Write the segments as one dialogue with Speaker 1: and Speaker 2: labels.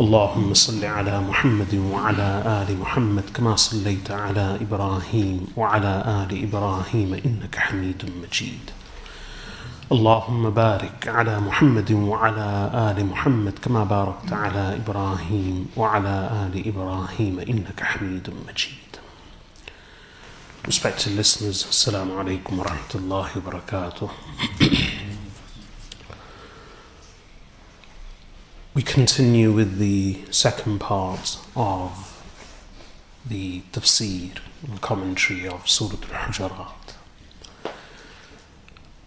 Speaker 1: اللهم صل على محمد وعلى آل محمد كما صليت على إبراهيم وعلى آل إبراهيم إنك حميد مجيد اللهم بارك على محمد وعلى آل محمد كما باركت على إبراهيم وعلى آل إبراهيم إنك حميد مجيد Respected listeners, alaikum wa rahmatullahi wa barakatuh. we continue with the second part of the tafsir and commentary of Surah Al-Hujarat.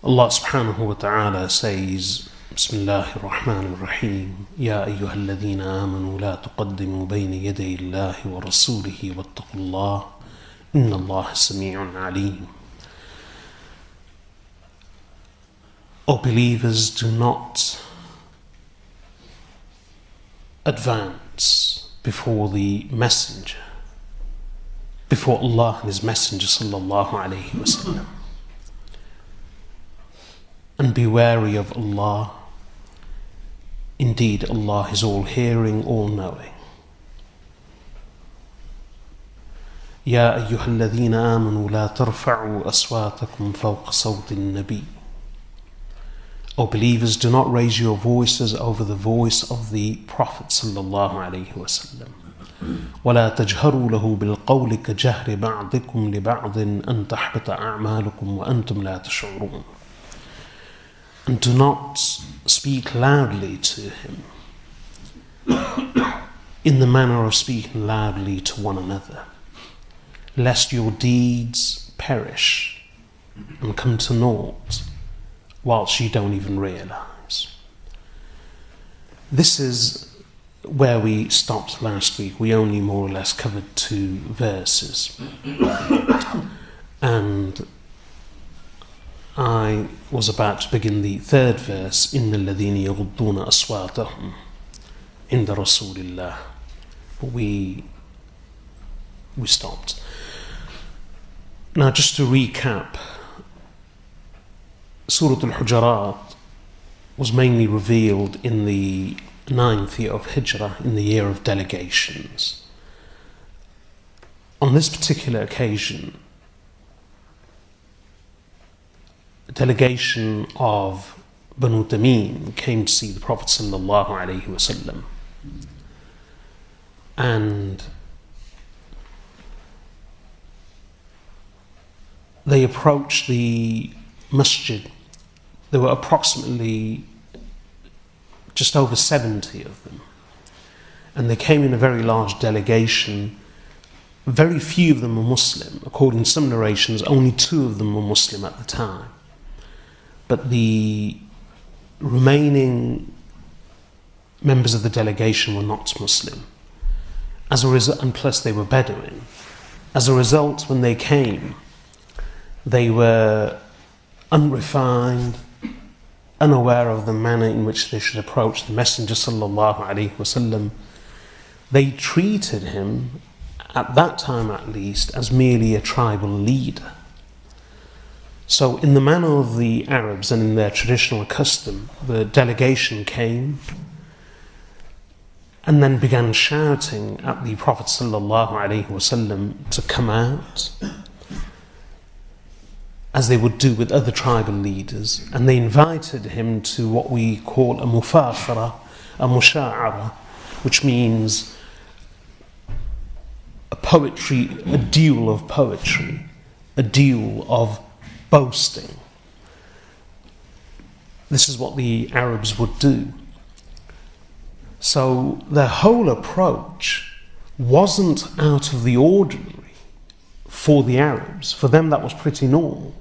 Speaker 1: Allah subhanahu wa ta'ala says, بسم الله الرحمن الرحيم يا أيها الذين آمنوا لا تقدموا بين يدي الله ورسوله واتقوا الله إن الله سميع عليم O believers, do not advance before the messenger, before Allah and His Messenger sallallahu alaihi wasallam, and be wary of Allah. Indeed, Allah is all hearing, all knowing. يا أيها الذين آمنوا لا ترفعوا أصواتكم فوق صوت النبي O believers, do not raise your voices over the voice of the Prophet صلى الله عليه وسلم ولا تجهروا له بالقول كجهر بعضكم لبعض أن تحبط أعمالكم وأنتم لا تشعرون And do not speak loudly to him in the manner of speaking loudly to one another lest your deeds perish and come to naught whilst you don't even realize. This is where we stopped last week. We only more or less covered two verses. and I was about to begin the third verse إن الذين يغضون أصواتهم عند رسول الله but we we stopped. Now, just to recap, Surah Al Hujarat was mainly revealed in the ninth year of Hijrah, in the year of delegations. On this particular occasion, a delegation of Banu Tamim came to see the Prophet sallallahu alaihi wasallam, and they approached the masjid. There were approximately just over 70 of them. And they came in a very large delegation. Very few of them were Muslim. According to some narrations, only two of them were Muslim at the time. But the remaining members of the delegation were not Muslim. As a result, and plus they were Bedouin. As a result, when they came, they were unrefined, unaware of the manner in which they should approach the Messenger wasallam. They treated him, at that time at least, as merely a tribal leader. So, in the manner of the Arabs and in their traditional custom, the delegation came and then began shouting at the Prophet wasallam to come out as they would do with other tribal leaders, and they invited him to what we call a mufakhara, a musha'ara, which means a poetry, a duel of poetry, a duel of boasting. This is what the Arabs would do. So their whole approach wasn't out of the ordinary for the Arabs. For them, that was pretty normal.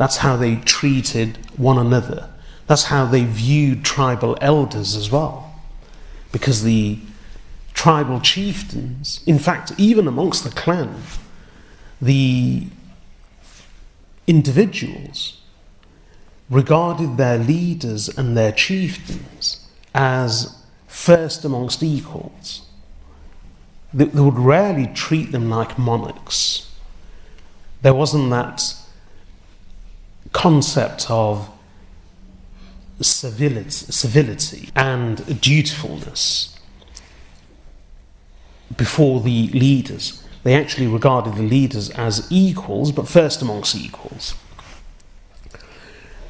Speaker 1: That's how they treated one another. That's how they viewed tribal elders as well. Because the tribal chieftains, in fact, even amongst the clan, the individuals regarded their leaders and their chieftains as first amongst equals. They, would rarely treat them like monarchs. There wasn't that concept of civility, civility and dutifulness before the leaders. They actually regarded the leaders as equals, but first amongst equals.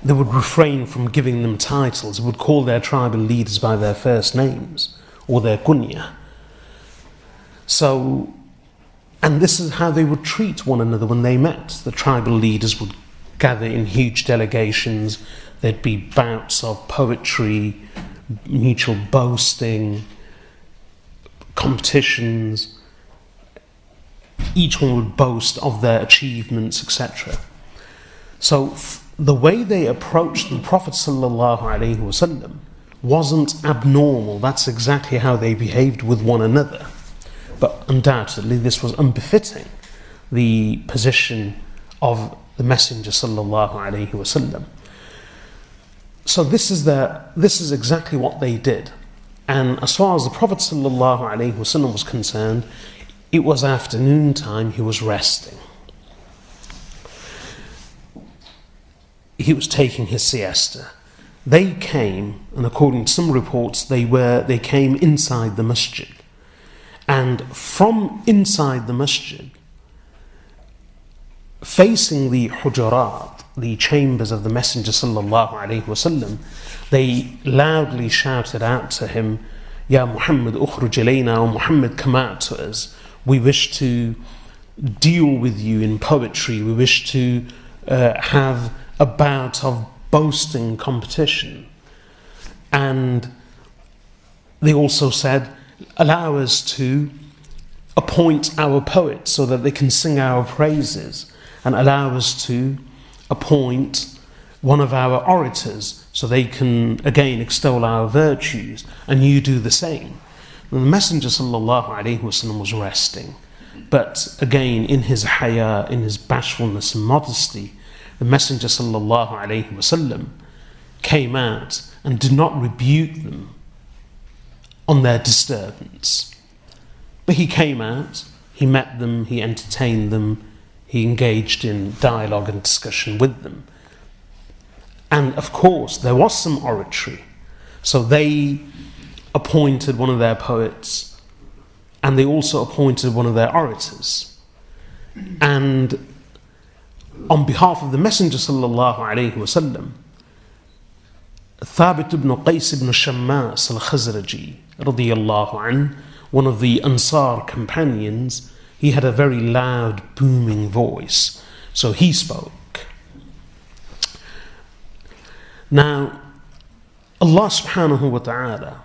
Speaker 1: They would refrain from giving them titles, they would call their tribal leaders by their first names or their kunya. So, and this is how they would treat one another when they met. The tribal leaders would gather in huge delegations, there'd be bouts of poetry, mutual boasting, competitions. Each one would boast of their achievements, etc. So, the way they approached the Prophet ﷺ wasn't abnormal. That's exactly how they behaved with one another. But undoubtedly, this was unbefitting the position of the Messenger sallallahu alaihi wasallam. So this is the this is exactly what they did. And as far as the Prophet sallallahu alaihi wasallam was concerned, it was afternoon time. He was resting. He was taking his siesta. They came, and according to some reports, they were they came inside the masjid. And from inside the masjid, facing the hujarat, the chambers of the Messenger sallallahu alaihi wasallam, they loudly shouted out to him, Ya Muhammad, ukhruj ilayna, or Muhammad, come out to us. We wish to deal with you in poetry. We wish to uh, have a bout of boasting competition. And they also said, allow us to appoint our poets so that they can sing our praises, and allow us to appoint one of our orators so they can again extol our virtues, and you do the same. And the Messenger وسلم, was resting, but again, in his haya, in his bashfulness and modesty, the Messenger وسلم, came out and did not rebuke them on their disturbance. But he came out, he met them, he entertained them, he engaged in dialogue and discussion with them. And of course, there was some oratory. So they appointed one of their poets, and they also appointed one of their orators. And on behalf of the Messenger sallallahu alaihi wasallam, Thabit ibn Qais ibn Shammas al-Khazraji one of the Ansar companions, he had a very loud, booming voice. So he spoke. Now, Allah subhanahu wa ta'ala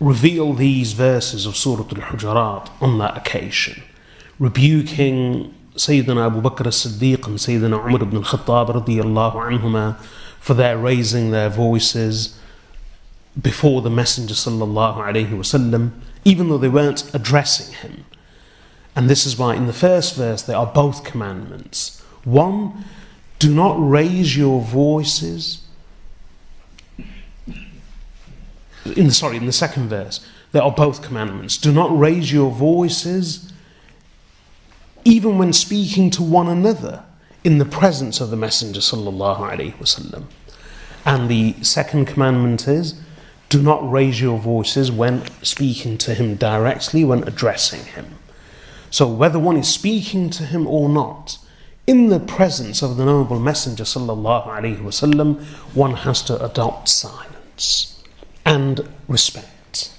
Speaker 1: revealed these verses of Surah Al Hujarat on that occasion, rebuking Sayyidina Abu Bakr as Siddiq and Sayyidina Umar ibn al Khattab for their raising their voices before the Messenger sallallahu alaihi wasallam, even though they weren't addressing him. And this is why in the first verse there are both commandments. One, do not raise your voices. In the, sorry, in the second verse, there are both commandments. Do not raise your voices even when speaking to one another in the presence of the Messenger wasallam. And the second commandment is do not raise your voices when speaking to him directly, when addressing him. So whether one is speaking to him or not, in the presence of the noble messenger sallallahu alaihi wasallam, one has to adopt silence and respect.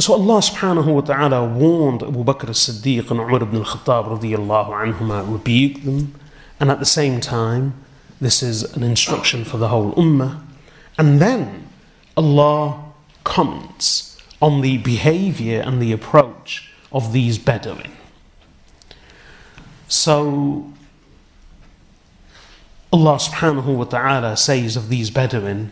Speaker 1: So Allah subhanahu wa ta'ala warned Abu Bakr as-Siddiq and Umar ibn al-Khattab radiyallahu anhuma, rebuked them, and at the same time, this is an instruction for the whole ummah. And then Allah comments on the behavior and the approach of these Bedouin. So Allah subhanahu wa ta'ala says of these Bedouin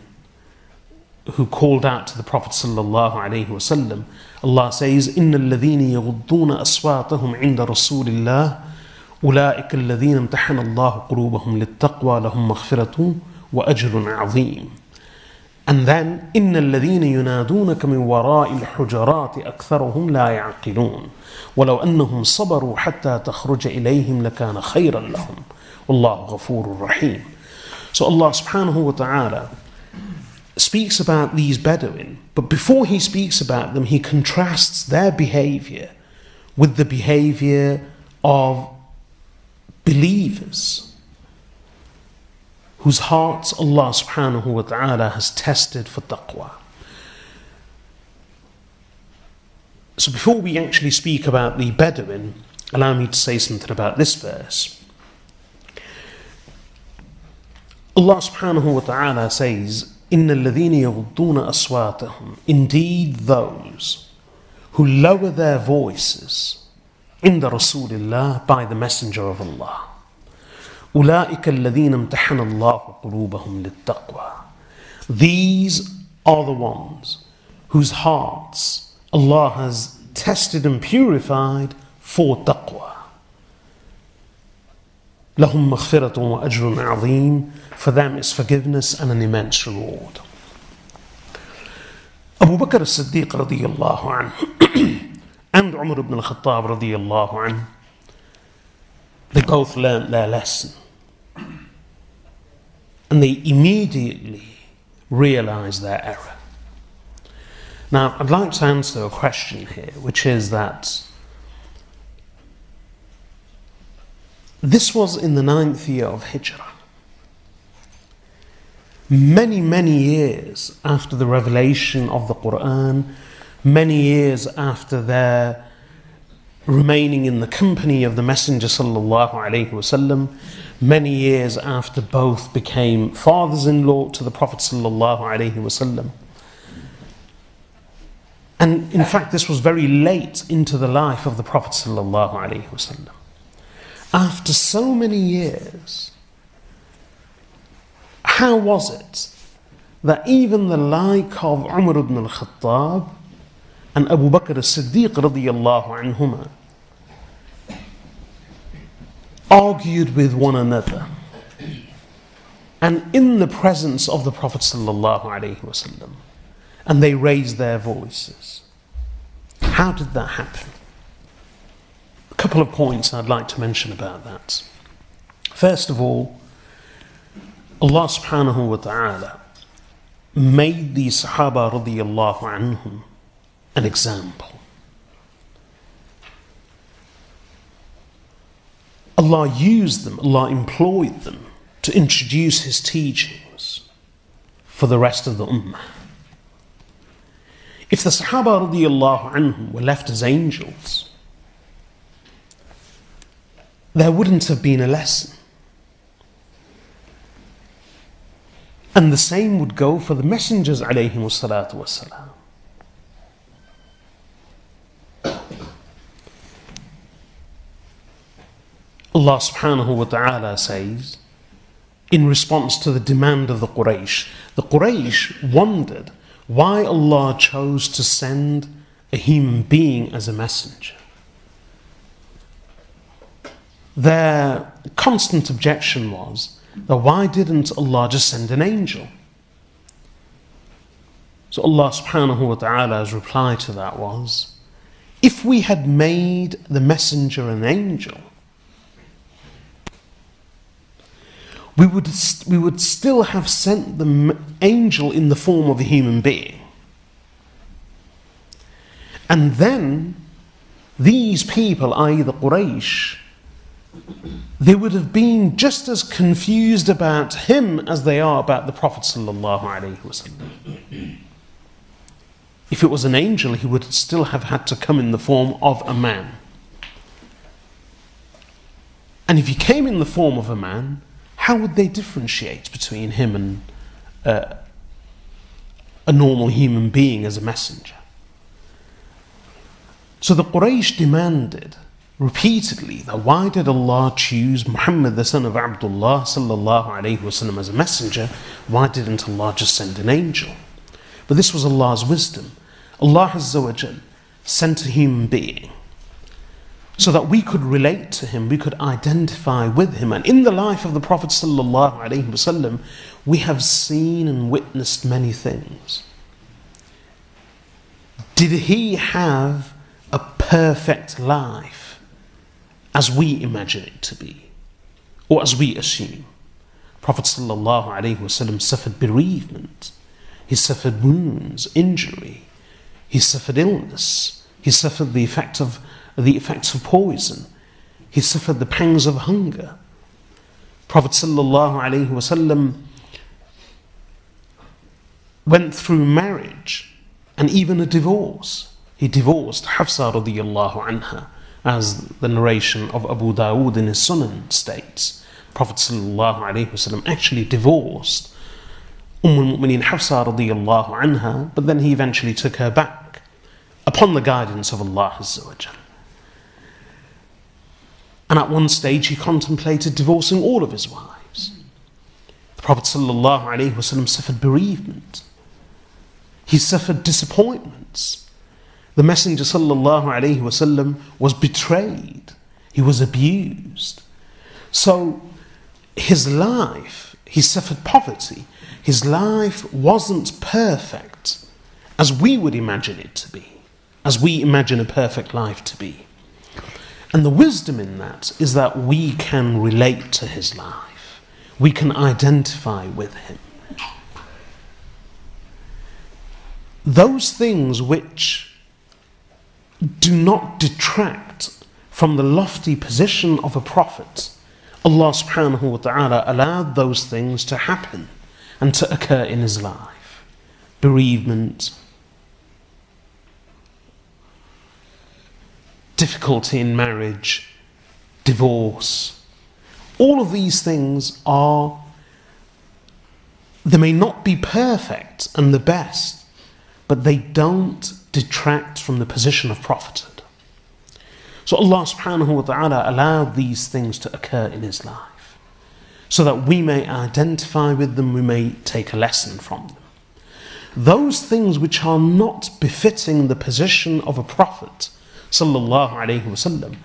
Speaker 1: who called out to the Prophet sallallahu alaihi wasallam, Allah says, إن الذين يغضون أصواتهم عند رسول الله أولئك الذين امتحن الله قلوبهم للتقوى لهم مغفرة وأجر عظيم. And then إن الذين ينادونك من وراء الحجرات أكثرهم لا يعقلون ولو أنهم صبروا حتى تخرج إليهم لكان خيرا لهم والله غفور رحيم So Allah subhanahu wa ta'ala speaks about these Bedouin, but before he speaks about them, he contrasts their behavior with the behavior of believers whose hearts Allah subhanahu wa ta'ala has tested for taqwa. So before we actually speak about the Bedouin, allow me to say something about this verse. Allah subhanahu wa ta'ala says, إِنَّ الَّذِينَ يَغُضُّونَ أَصْوَاتَهُمْ Indeed those who lower their voices in the Rasulullah by the Messenger of Allah. أولئك الذين امتحن الله قلوبهم للتقوى These are the ones whose hearts Allah has tested and purified for taqwa. لهم مغفرة وأجر عظيم For them is forgiveness and an immense reward. Abu Bakr as-Siddiq radiyallahu anhu and Umar ibn al-Khattab radiyallahu anhu they both learned their lesson. And they immediately realized their error. Now, I'd like to answer a question here, which is that this was in the ninth year of Hijrah. Many, many years after the revelation of the Quran, many years after their remaining in the company of the Messenger sallallahu alaihi wasallam, many years after both became fathers-in-law to the Prophet wasallam. And in fact, this was very late into the life of the Prophet wasallam. After so many years, how was it that even the like of Umar ibn al-Khattab and Abu Bakr as-Siddiq radiyallahu anhuma argued with one another and in the presence of the Prophet wasallam and they raised their voices. How did that happen? A couple of points I'd like to mention about that. First of all, Allah subhanahu wa ta'ala made the Sahaba radiyallahu anhum an example. Allah used them, Allah employed them to introduce His teachings for the rest of the Ummah. If the Sahaba radiallahu anhum were left as angels, there wouldn't have been a lesson. And the same would go for the messengers alayhim salatu. Allah subhanahu wa ta'ala says, in response to the demand of the Quraysh, the Quraysh wondered why Allah chose to send a human being as a messenger. Their constant objection was that why didn't Allah just send an angel? So Allah subhanahu wa ta'ala's reply to that was, if we had made the messenger an angel, we would, we would still have sent the angel in the form of a human being. And then these people, i.e., the Quraysh, they would have been just as confused about him as they are about the Prophet. if it was an angel, he would still have had to come in the form of a man. And if he came in the form of a man, how would they differentiate between him and uh, a normal human being as a messenger? So the Quraysh demanded repeatedly that why did Allah choose Muhammad the son of Abdullah sallallahu wasallam as a messenger? Why didn't Allah just send an angel? But this was Allah's wisdom. Allah Azza wa sent a human being so that we could relate to him, we could identify with him. And in the life of the Prophet wasallam, we have seen and witnessed many things. Did he have a perfect life as we imagine it to be, or as we assume? Prophet sallallahu alaihi wasallam suffered bereavement, he suffered wounds, injury, he suffered illness, he suffered the effect of the effects of poison. He suffered the pangs of hunger. Prophet ﷺ went through marriage and even a divorce. He divorced Hafsa radiallahu anha, as the narration of Abu Dawood in his Sunan states. Prophet ﷺ actually divorced Umm al-Mu'mineen Hafsa radiallahu anha, but then he eventually took her back upon the guidance of Allah Azza wa Jalla. And at one stage, he contemplated divorcing all of his wives. The Prophet ﷺ suffered bereavement, he suffered disappointments. The Messenger ﷺ was betrayed, he was abused. So, his life, he suffered poverty. His life wasn't perfect as we would imagine it to be, as we imagine a perfect life to be. And the wisdom in that is that we can relate to his life, we can identify with him. Those things which do not detract from the lofty position of a prophet, Allah subhanahu wa ta'ala allowed those things to happen and to occur in his life. Bereavement, difficulty in marriage, divorce. All of these things are, they may not be perfect and the best, but they don't detract from the position of prophethood. So Allah subhanahu wa ta'ala allowed these things to occur in His life so that we may identify with them, we may take a lesson from them. Those things which are not befitting the position of a prophet sallallahu alayhi wasallam,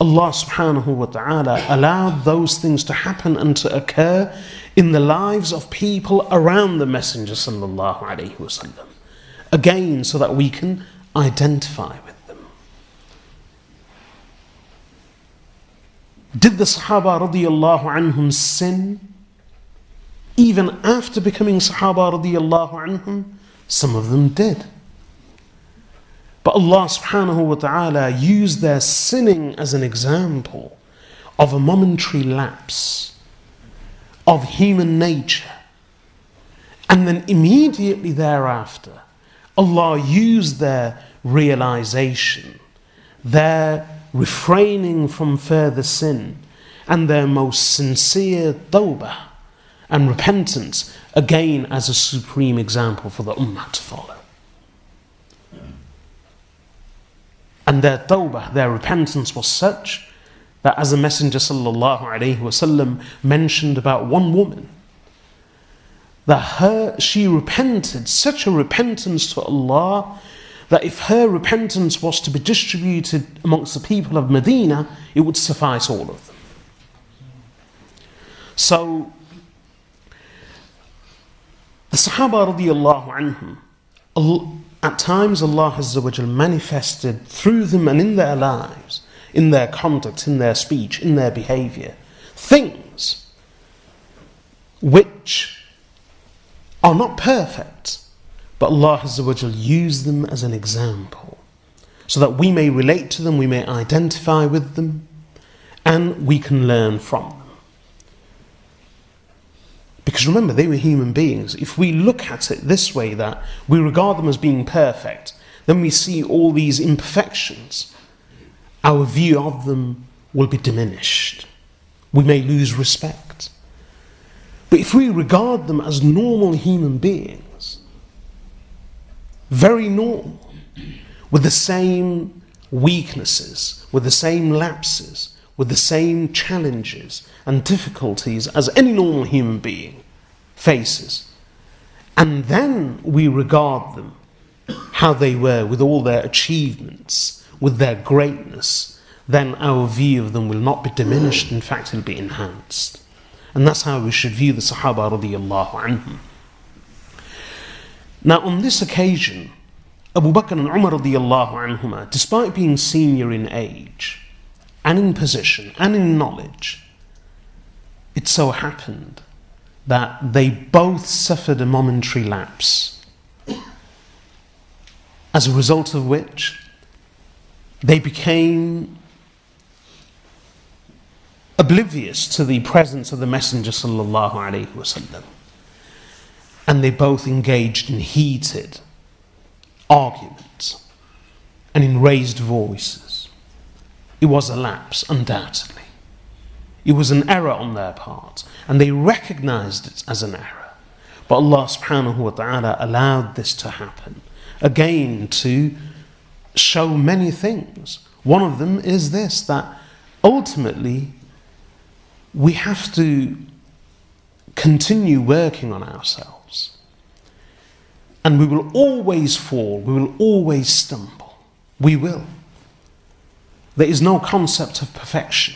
Speaker 1: Allah subhanahu wa ta'ala allowed those things to happen and to occur in the lives of people around the Messenger sallallahu alayhi wasallam. Again, so that we can identify with them. Did the Sahaba radiallahu anhum sin? Even after becoming Sahaba radiallahu anhum? Some of them did. But Allah subhanahu wa ta'ala used their sinning as an example of a momentary lapse of human nature. And then immediately thereafter, Allah used their realization, their refraining from further sin, and their most sincere tawbah and repentance again as a supreme example for the ummah to follow. And their tawbah, their repentance was such that as the Messenger وسلم, mentioned about one woman, that her she repented such a repentance to Allah that if her repentance was to be distributed amongst the people of Medina, it would suffice all of them. So the Sahaba radiallahu anhum, at times Allah Azza manifested through them and in their lives, in their conduct, in their speech, in their behavior, things which are not perfect, but Allah Azza used them as an example so that we may relate to them, we may identify with them, and we can learn from them. Because remember, they were human beings. If we look at it this way, that we regard them as being perfect, then we see all these imperfections. Our view of them will be diminished. We may lose respect. But if we regard them as normal human beings, very normal, with the same weaknesses, with the same lapses, with the same challenges and difficulties as any normal human being faces. And then we regard them how they were with all their achievements, with their greatness, then our view of them will not be diminished, in fact, it will be enhanced. And that's how we should view the Sahaba anhum. Now, on this occasion, Abu Bakr and Umar anhuma, despite being senior in age, and in position, and in knowledge, it so happened that they both suffered a momentary lapse, as a result of which they became oblivious to the presence of the Messenger sallallahu alaihi wasallam, and they both engaged in heated arguments and in raised voices. It was a lapse, undoubtedly. It was an error on their part, and they recognized it as an error. But Allah subhanahu wa ta'ala allowed this to happen again to show many things. One of them is this that ultimately we have to continue working on ourselves. And we will always fall, we will always stumble. We will. There is no concept of perfection.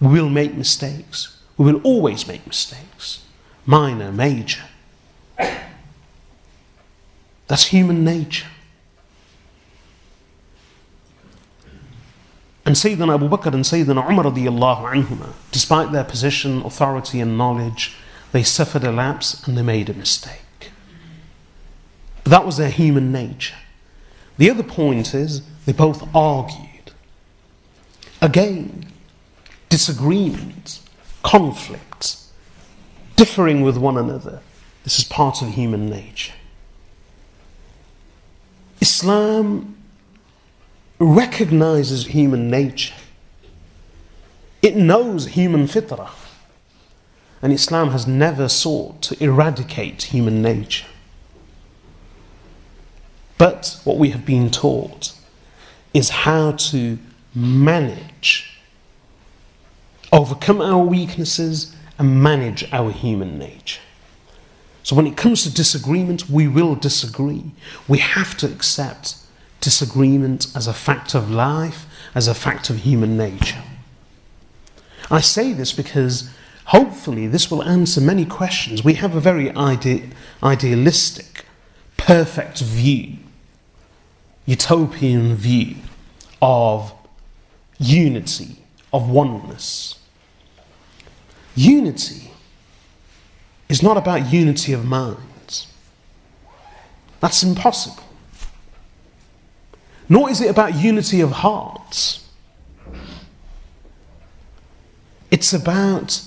Speaker 1: We will make mistakes. We will always make mistakes, minor, major. That's human nature. And Sayyidina Abu Bakr and Sayyidina Umar radiallahu anhuma, despite their position, authority, and knowledge, they suffered a lapse and they made a mistake. But that was their human nature. The other point is they both argued. Again, disagreements, conflicts, differing with one another. This is part of human nature. Islam recognizes human nature. It knows human fitrah. And Islam has never sought to eradicate human nature. But what we have been taught is how to manage, overcome our weaknesses, and manage our human nature. So when it comes to disagreement, we will disagree. We have to accept disagreement as a fact of life, as a fact of human nature. I say this because hopefully this will answer many questions. We have a very ide- idealistic, perfect view, utopian view of unity, of oneness. Unity is not about unity of minds. That's impossible. Nor is it about unity of hearts. It's about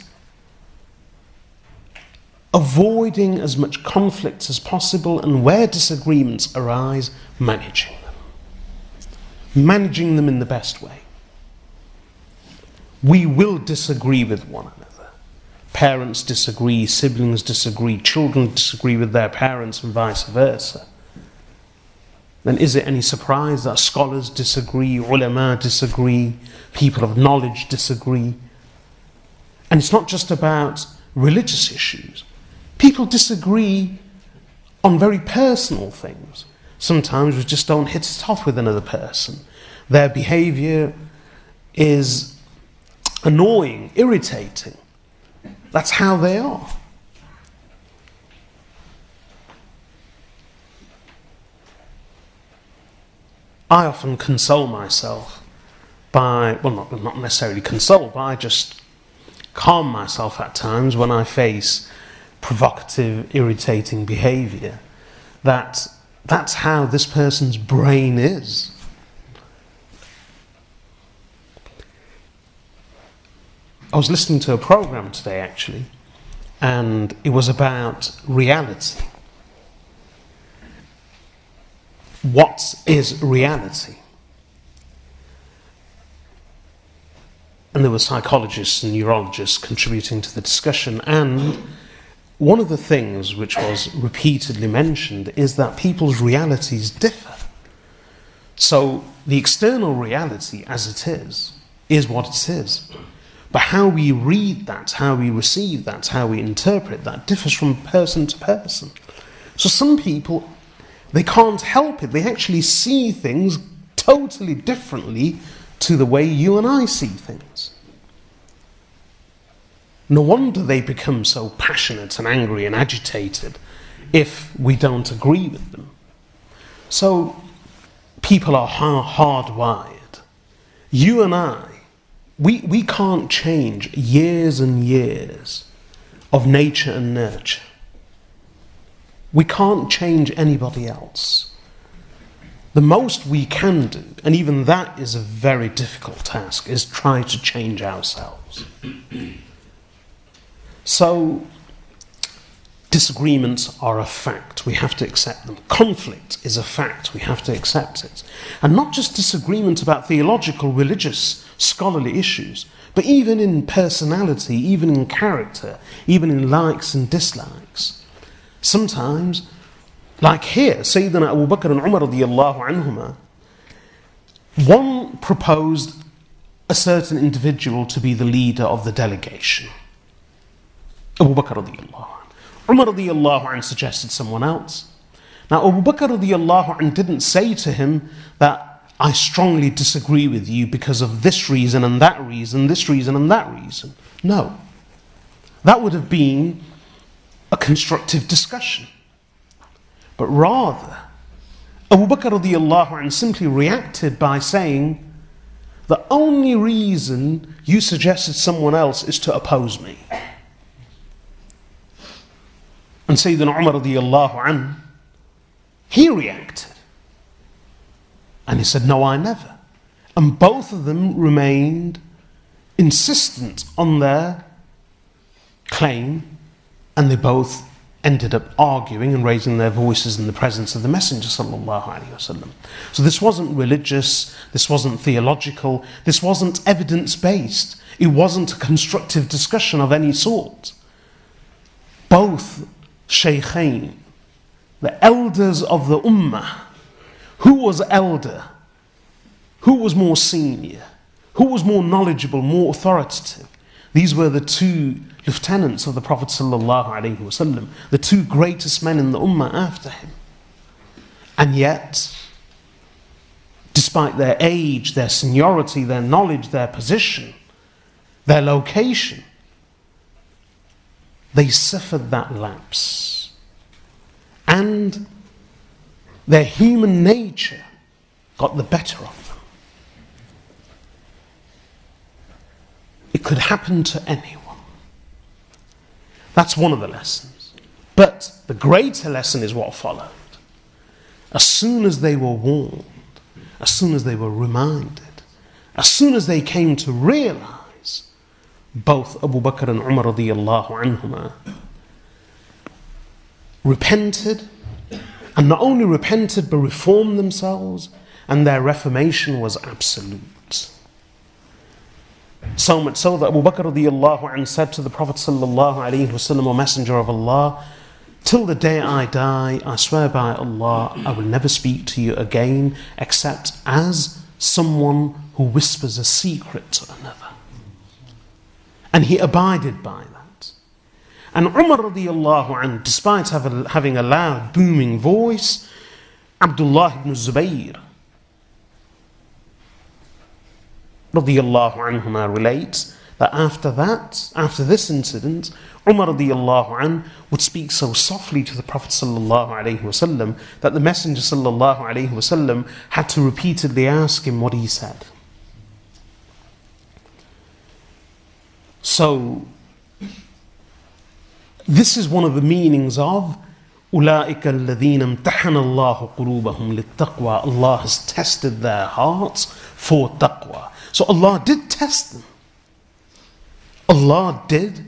Speaker 1: avoiding as much conflict as possible and where disagreements arise, managing them. Managing them in the best way. We will disagree with one another. Parents disagree, siblings disagree, children disagree with their parents, and vice versa then is it any surprise that scholars disagree, ulama disagree, people of knowledge disagree? And it's not just about religious issues. People disagree on very personal things. Sometimes we just don't hit it off with another person. Their behavior is annoying, irritating. That's how they are. I often console myself by, well, not, not necessarily console, but I just calm myself at times when I face provocative, irritating behavior. That that's how this person's brain is. I was listening to a program today actually, and it was about reality. What is reality? And there were psychologists and neurologists contributing to the discussion. And one of the things which was repeatedly mentioned is that people's realities differ. So the external reality as it is, is what it is. But how we read that, how we receive that, how we interpret that differs from person to person. So some people, they can't help it. They actually see things totally differently to the way you and I see things. No wonder they become so passionate and angry and agitated if we don't agree with them. So people are hardwired. You and I, we, we can't change years and years of nature and nurture. We can't change anybody else. The most we can do, and even that is a very difficult task, is try to change ourselves. So, disagreements are a fact. We have to accept them. Conflict is a fact. We have to accept it. And not just disagreement about theological, religious, scholarly issues, but even in personality, even in character, even in likes and dislikes. Sometimes, like here, Sayyidina Abu Bakr and Umar radiallahu anhuma, one proposed a certain individual to be the leader of the delegation. Abu Bakr radiallahu anh. Umar radiallahu anh suggested someone else. Now Abu Bakr radiallahu anh didn't say to him that I strongly disagree with you because of this reason and that reason, this reason and that reason. No. That would have been a constructive discussion. But rather, Abu Bakr radiallahu anh simply reacted by saying, The only reason you suggested someone else is to oppose me. And Sayyidina Umar radiallahu anh, he reacted. And he said, No, I never. And both of them remained insistent on their claim, and they both ended up arguing and raising their voices in the presence of the Messenger. So this wasn't religious, this wasn't theological, this wasn't evidence based, it wasn't a constructive discussion of any sort. Both Shaykhain, the elders of the Ummah, who was elder? Who was more senior? Who was more knowledgeable, more authoritative? These were the two lieutenants of the Prophet ﷺ, the two greatest men in the Ummah after him. And yet, despite their age, their seniority, their knowledge, their position, their location, they suffered that lapse. And their human nature got the better of them. It could happen to anyone. That's one of the lessons. But the greater lesson is what followed. As soon as they were warned, as soon as they were reminded, as soon as they came to realize, both Abu Bakr and Umar radiallahu anhuma repented and not only repented but reformed themselves, and their reformation was absolute. So much so that Abu Bakr said to the Prophet sallallahu alaihi wasallam, O Messenger of Allah, Till the day I die, I swear by Allah, I will never speak to you again except as someone who whispers a secret to another. And he abided by. And Umar radiallahu anhu, despite having a loud, booming voice, Abdullah ibn Zubayr radiallahu anhuma relates that after that, after this incident, Umar radiallahu anhu would speak so softly to the Prophet sallallahu that the Messenger sallallahu had to repeatedly ask him what he said. So this is one of the meanings of أولئك الذين امتحن الله قلوبهم للتقوى Allah has tested their hearts for taqwa. So Allah did test them. Allah did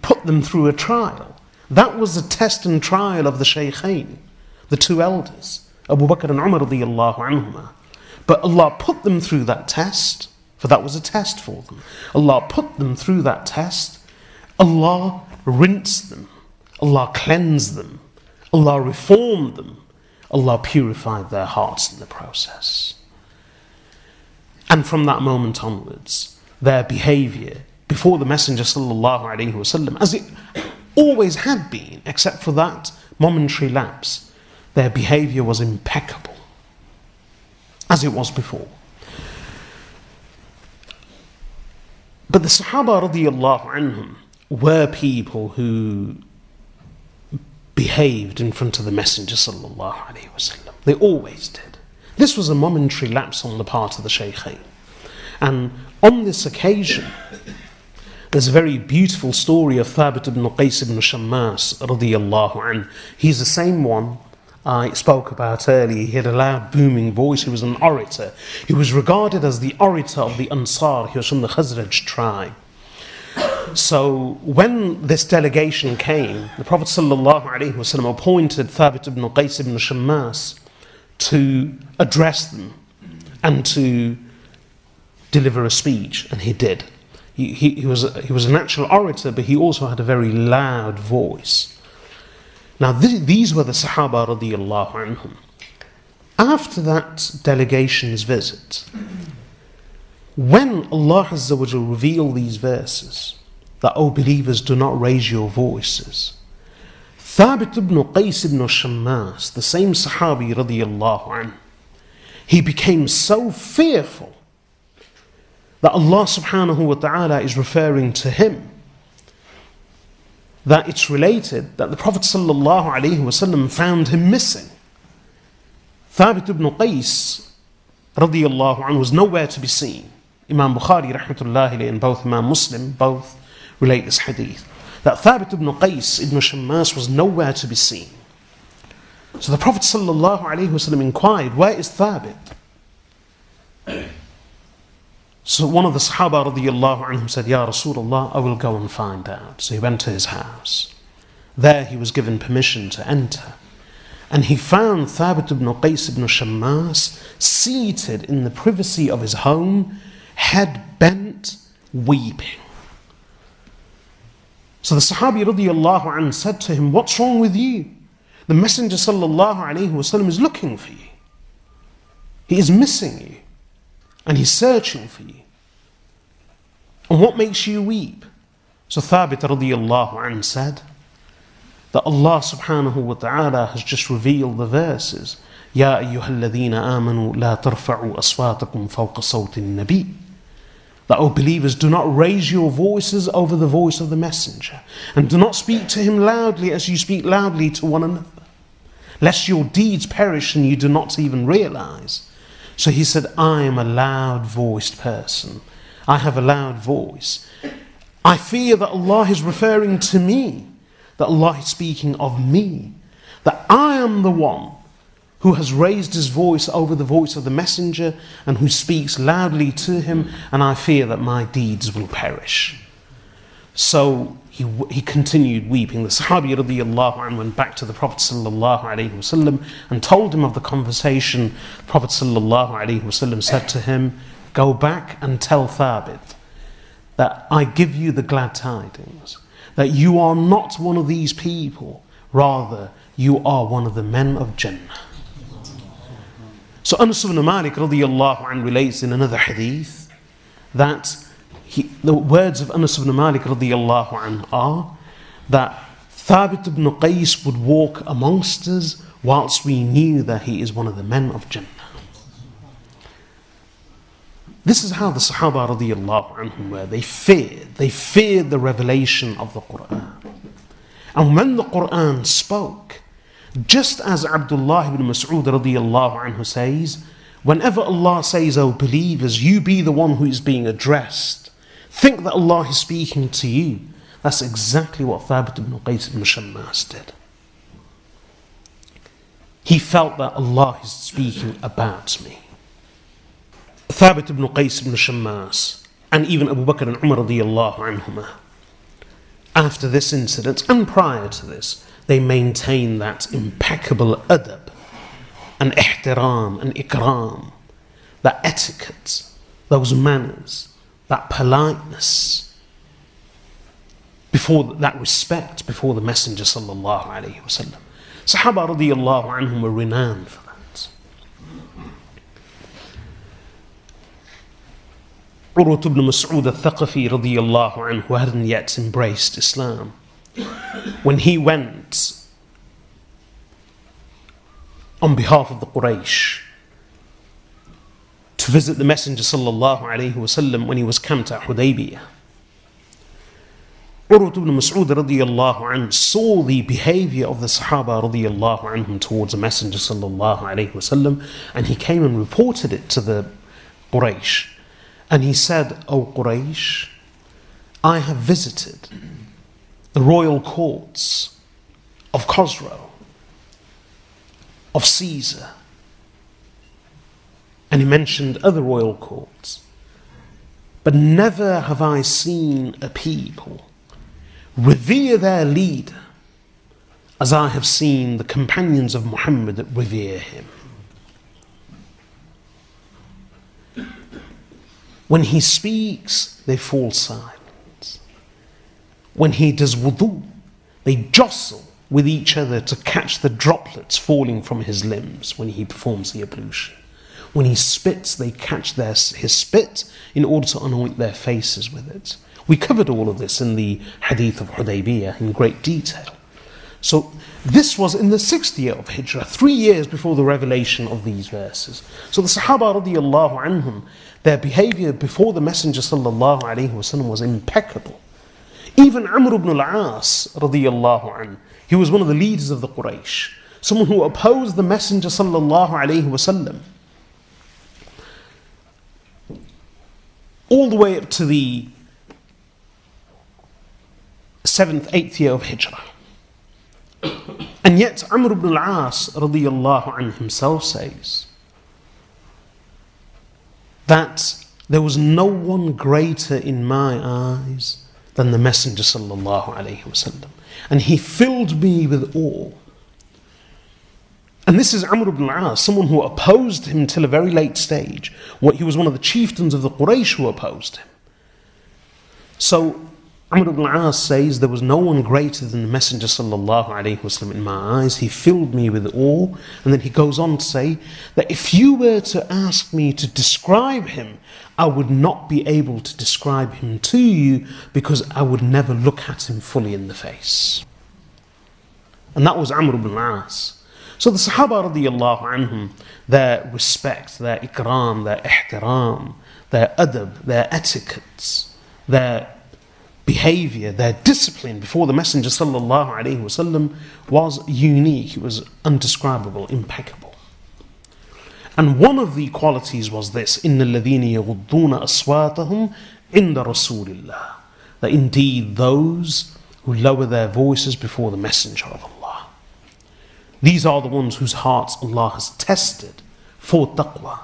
Speaker 1: put them through a trial. That was the test and trial of the Shaykhain, the two elders, Abu Bakr and Umar radiallahu anhuma. But Allah put them through that test, for that was a test for them. Allah put them through that test. Allah rinsed them. Allah cleansed them. Allah reformed them. Allah purified their hearts in the process. And from that moment onwards, their behavior before the Messenger وسلم, as it always had been, except for that momentary lapse, their behavior was impeccable, as it was before. But the Sahaba radiallahu anhum were people who behaved in front of the Messenger sallallahu alaihi wasallam. They always did. This was a momentary lapse on the part of the Shaykhain. And on this occasion, there's a very beautiful story of Thabit ibn Qais ibn Shammas radiyallahu an. He's the same one I spoke about earlier. He had a loud booming voice. He was an orator. He was regarded as the orator of the Ansar. He was from the Khazraj tribe. So when this delegation came, the Prophet ﷺ appointed Thabit ibn Qais ibn Shammas to address them and to deliver a speech, and he did. He, he, he, was, he was a natural orator, but he also had a very loud voice. Now, th- these were the Sahaba anhum. After that delegation's visit, when Allah revealed these verses, that, O believers, do not raise your voices. Thabit ibn Qais ibn Shammas, the same Sahabi radiallahu anhu, he became so fearful that Allah subhanahu wa ta'ala is referring to him. That it's related that the Prophet sallallahu alayhi wasallam found him missing. Thabit ibn Qais radiallahu anhu was nowhere to be seen. Imam Bukhari rahmatullahi and both Imam Muslim both relate this hadith. That Thabit ibn Qais ibn Shammas was nowhere to be seen. So the Prophet wasallam inquired, where is Thabit? So one of the Sahaba radiallahu anhum said, Ya Rasulullah, I will go and find out. So he went to his house. There he was given permission to enter. And he found Thabit ibn Qais ibn Shammas seated in the privacy of his home, head bent, weeping. So the Sahabi radiallahu anhu said to him, What's wrong with you? The Messenger sallallahu alayhi wasallam is looking for you. He is missing you and he's searching for you. And what makes you weep? So Thabit radiallahu anhu said that Allah subhanahu wa ta'ala has just revealed the verses. يا أيها الذين آمنوا لا ترفعوا أصواتكم فوق صوت النبي that, O believers, do not raise your voices over the voice of the messenger, and do not speak to him loudly as you speak loudly to one another, lest your deeds perish and you do not even realize. So he said, I am a loud voiced person. I have a loud voice. I fear that Allah is referring to me, that Allah is speaking of me, that I am the one who has raised his voice over the voice of the messenger and who speaks loudly to him, and I fear that my deeds will perish. So he, he continued weeping. The Sahabi radiallahu anh went back to the Prophet sallallahu wasallam and told him of the conversation. The Prophet sallallahu alaihi wasallam said to him, Go back and tell Thabit that I give you the glad tidings, that you are not one of these people, rather, you are one of the men of Jannah. So Anas ibn Malik radiallahu anh relates in another hadith that he, the words of Anas ibn Malik radiallahu anh are that Thabit ibn Qais would walk amongst us whilst we knew that he is one of the men of Jannah. This is how the Sahaba radiallahu anhum were. They feared. They feared the revelation of the Quran. And when the Quran spoke, just as Abdullah ibn Mas'ud radiallahu anhu says, whenever Allah says, Oh believers, you be the one who is being addressed, Think that Allah is speaking to you. That's exactly what Thabit ibn Qais ibn Shammas did. He felt that Allah is speaking about me. Thabit ibn Qais ibn Shammas and even Abu Bakr and Umar radiallahu anhumah. after this incident and prior to this, they maintain that impeccable adab and ihtiram and ikram, that etiquette, those manners, that politeness, before that respect before the Messenger sallallahu alaihi wasallam. Sahaba radiallahu anhum were renowned for that. Urwat ibn Mas'ud al-Thaqafi radiallahu anhu, hadn't yet embraced Islam, when he went on behalf of the Quraysh to visit the Messenger wasallam when he was camped at Hudaybiyah. Urwat ibn Mas'ud radiallahu anhu saw the behavior of the Sahaba radiallahu anhum towards the Messenger sallallahu alaihi wasallam and he came and reported it to the Quraysh. And he said, O Quraysh, I have visited the royal courts of Khosrow of Caesar. And he mentioned other royal courts. But never have I seen a people revere their leader as I have seen the companions of Muhammad that revere him. When he speaks, they fall silent. When he does wudu, they jostle with each other to catch the droplets falling from his limbs when he performs the ablution. When he spits, they catch their, his spit in order to anoint their faces with it. We covered all of this in the Hadith of Hudaybiyah in great detail. So this was in the sixth year of Hijrah, three years before the revelation of these verses. So the Sahaba radiallahu anhum, their behavior before the Messenger sallallahu wasallam was impeccable. Even Amr ibn al-As he was one of the leaders of the Quraysh, someone who opposed the Messenger sallallahu alaihi wasallam. All the way up to the seventh, eighth year of Hijrah. And yet Amr ibn al-As radiallahu anhu himself says that there was no one greater in my eyes than the Messenger sallallahu alaihi wasallam and he filled me with awe. And this is Amr ibn al-As, someone who opposed him till a very late stage. What he was one of the chieftains of the Quraysh who opposed him. So Amr ibn al-As says, There was no one greater than the Messenger sallallahu alayhi wasallam in my eyes. He filled me with awe. And then he goes on to say that if you were to ask me to describe him, I would not be able to describe him to you because I would never look at him fully in the face. And that was Amr ibn al-As. So the Sahaba radiallahu anhum, their respect, their ikram, their ihtiram, their adab, their etiquettes, their behavior, their discipline before the Messenger sallallahu alaihi wasallam was unique. It was undescribable, impeccable. And one of the qualities was this: "Inna الَّذِينَ يَغُضُّونَ أَصْوَاتَهُمْ عِنْدَ رَسُولِ اللَّهِ That indeed those who lower their voices before the Messenger of Allah, these are the ones whose hearts Allah has tested for taqwa.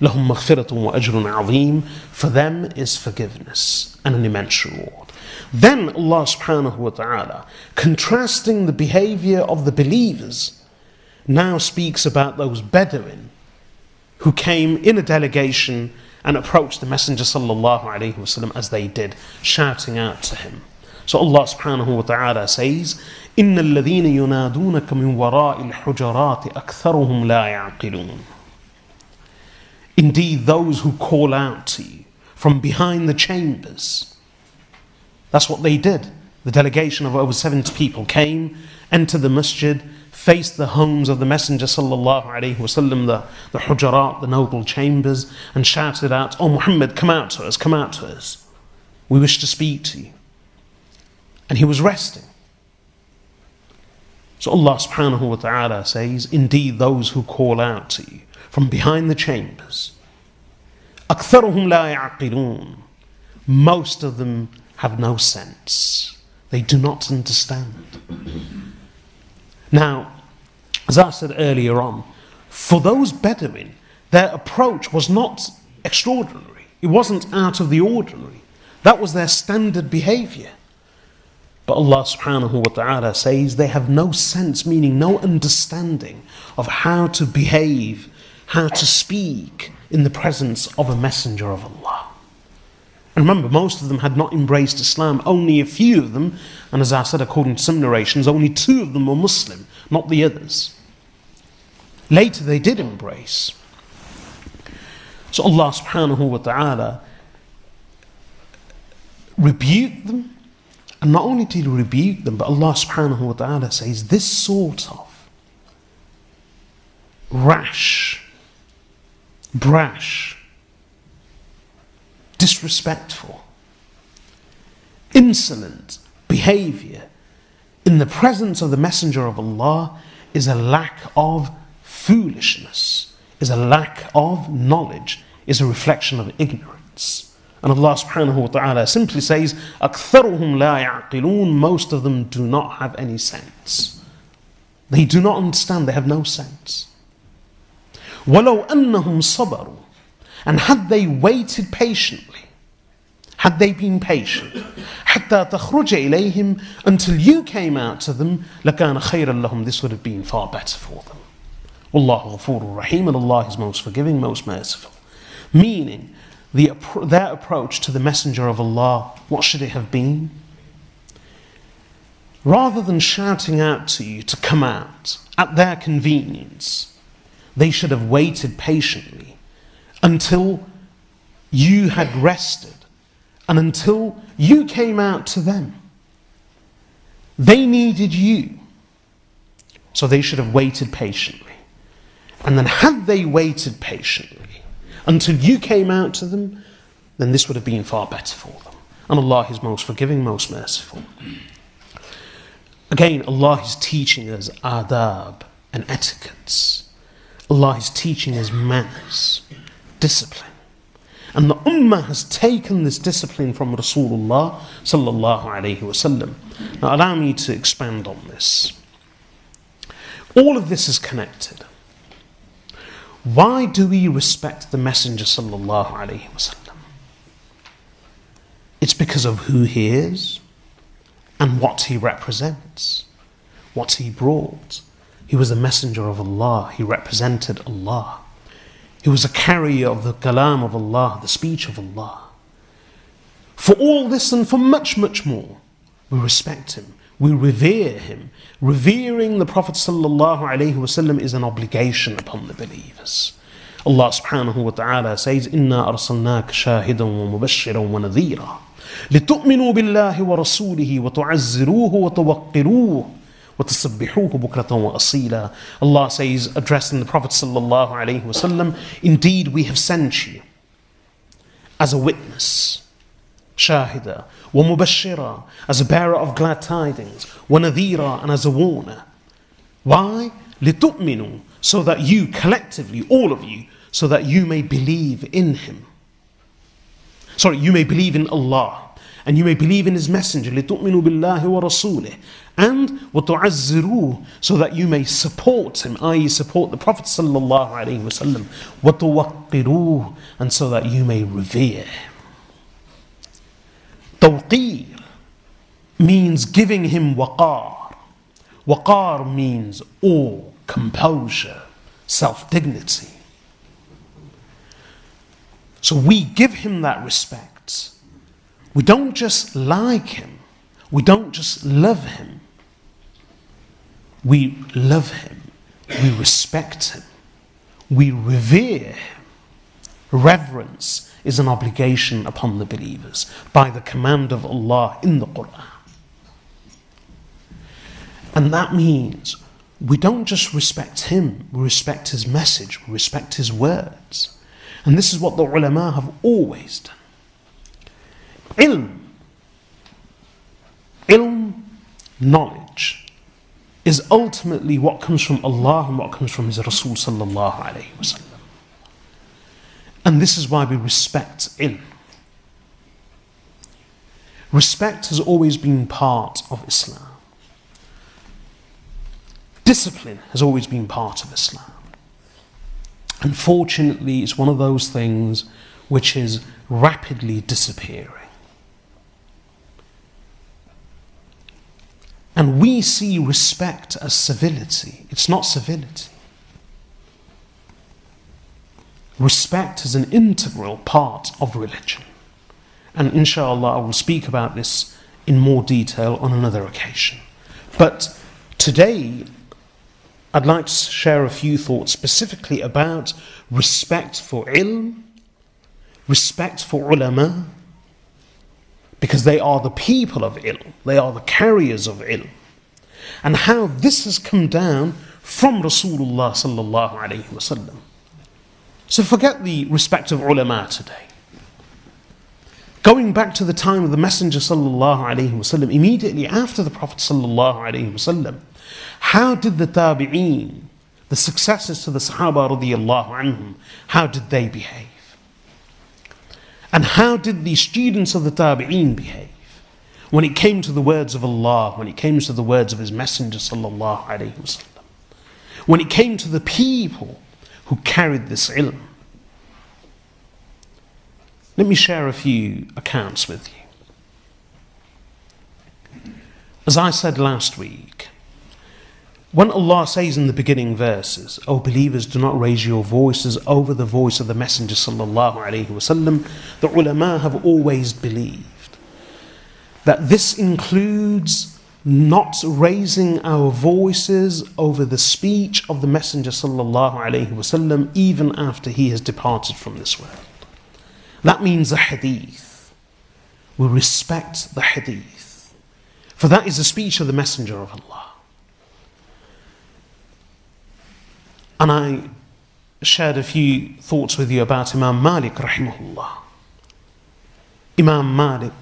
Speaker 1: لهم مغفرة وأجر عظيم For them is forgiveness and an immense reward. Then Allah subhanahu wa ta'ala, contrasting the behavior of the believers, now speaks about those Bedouin who came in a delegation and approached the Messenger sallallahu alayhi wasallam as they did, shouting out to him. So Allah subhanahu wa ta'ala says, إن الذين ينادونك من وراء الحجرات أكثرهم لا يعقلون Indeed, those who call out to you from behind the chambers. That's what they did. The delegation of over 70 people came, entered the masjid, faced the homes of the Messenger sallallahu alaihi wasallam, the, the hujarat, the noble chambers, and shouted out, "Oh Muhammad, come out to us, come out to us. We wish to speak to you." And he was resting. So Allah subhanahu wa ta'ala says, Indeed, those who call out to you from behind the chambers. أكثرهم لا يعقلون. Most of them have no sense. They do not understand. Now, as I said earlier on, for those Bedouin, their approach was not extraordinary. It wasn't out of the ordinary. That was their standard behavior. But Allah subhanahu wa ta'ala says they have no sense, meaning no understanding of how to behave, how to speak in the presence of a messenger of Allah. And remember, most of them had not embraced Islam, only a few of them, and as I said, according to some narrations, only two of them were Muslim, not the others. Later they did embrace. So Allah subhanahu wa ta'ala rebuked them and not only did he rebuke them, but Allah subhanahu wa ta'ala says this sort of rash, brash, disrespectful, insolent behavior in the presence of the Messenger of Allah is a lack of foolishness, is a lack of knowledge, is a reflection of ignorance. And Allah subhanahu wa ta'ala simply says, أَكْثَرُهُمْ لَا يَعْقِلُونَ Most of them do not have any sense. They do not understand, they have no sense. وَلَوْ أَنَّهُمْ صَبَرُوا And had they waited patiently, had they been patient, حَتَّى تَخْرُجَ إِلَيْهِمْ Until you came out to them, لَكَانَ خَيْرًا لَهُمْ This would have been far better for them. Wallahu ghafurur rahim, and Allah is most forgiving, most merciful. Meaning, the, their approach to the Messenger of Allah, what should it have been? Rather than shouting out to you to come out at their convenience, they should have waited patiently until you had rested and until you came out to them. They needed you, so they should have waited patiently. And then, had they waited patiently, until you came out to them, then this would have been far better for them. And Allah is most forgiving, most merciful. Again, Allah is teaching us adab and etiquettes. Allah is teaching us manners, discipline. And the Ummah has taken this discipline from Rasulullah sallallahu alayhi wasallam. Now allow me to expand on this. All of this is connected. Why do we respect the Messenger sallallahu alaihi wasallam? It's because of who he is and what he represents, what he brought. He was a messenger of Allah, he represented Allah. He was a carrier of the kalam of Allah, the speech of Allah. For all this and for much, much more, we respect him, we revere him. Revering the Prophet ﷺ is an obligation upon the believers. Allah subhanahu wa ta'ala says, إِنَّا أَرْسَلْنَاكَ شَاهِدًا وَمُبَشِّرًا وَنَذِيرًا لِتُؤْمِنُوا بِاللَّهِ وَرَسُولِهِ وَتُعَزِّرُوهُ وَتُوَقِّرُوهُ وَتَسَبِّحُوهُ بُكْرَةً وَأَصِيلًا Allah says, addressing the Prophet sallallahu alayhi wasallam, Indeed, we have sent you as a witness, shahida, ومبشرا as a bearer of glad tidings ونذيرا and as a warner why لتؤمنوا so that you collectively all of you so that you may believe in him sorry you may believe in Allah and you may believe in his messenger لتؤمنوا بالله ورسوله and وتعزروه so that you may support him i.e. support the prophet sallallahu alaihi wasallam وتوقروه and so that you may revere him Tawqir means giving him waqar. Waqar means awe, composure, self dignity. So we give him that respect. We don't just like him, we don't just love him. We love him, we respect him, we revere him. Reverence is an obligation upon the believers by the command of Allah in the Quran. And that means we don't just respect Him, we respect His message, we respect His words. And this is what the ulama have always done. Ilm, ilm, knowledge, is ultimately what comes from Allah and what comes from His Rasul sallallahu alayhi wa sallam. And this is why we respect ilm. Respect has always been part of Islam. Discipline has always been part of Islam. Unfortunately, it's one of those things which is rapidly disappearing. And we see respect as civility. It's not civility. Respect is an integral part of religion. And inshallah, I will speak about this in more detail on another occasion. But today, I'd like to share a few thoughts specifically about respect for ilm, respect for ulama, because they are the people of ilm, they are the carriers of ilm, and how this has come down from Rasulullah sallallahu alaihi wasallam. So forget the respect of ulama today. Going back to the time of the Messenger sallallahu alaihi wasallam, immediately after the Prophet sallallahu alaihi wasallam, how did the tabi'een, the successors to the Sahaba radiallahu anhum, how did they behave? And how did the students of the tabi'een behave? When it came to the words of Allah, when it came to the words of His Messenger sallallahu alaihi wasallam, when it came to the people who carried this ilm. Let me share a few accounts with you. As I said last week, when Allah says in the beginning verses, O believers, do not raise your voices over the voice of the Messenger sallallahu alaihi wasallam, the ulama have always believed that this includes not raising our voices over the speech of the Messenger sallallahu alaihi wasallam even after he has departed from this world. That means the hadith. We respect the hadith. For that is the speech of the Messenger of Allah. And I shared a few thoughts with you about Imam Malik rahimahullah. Imam Malik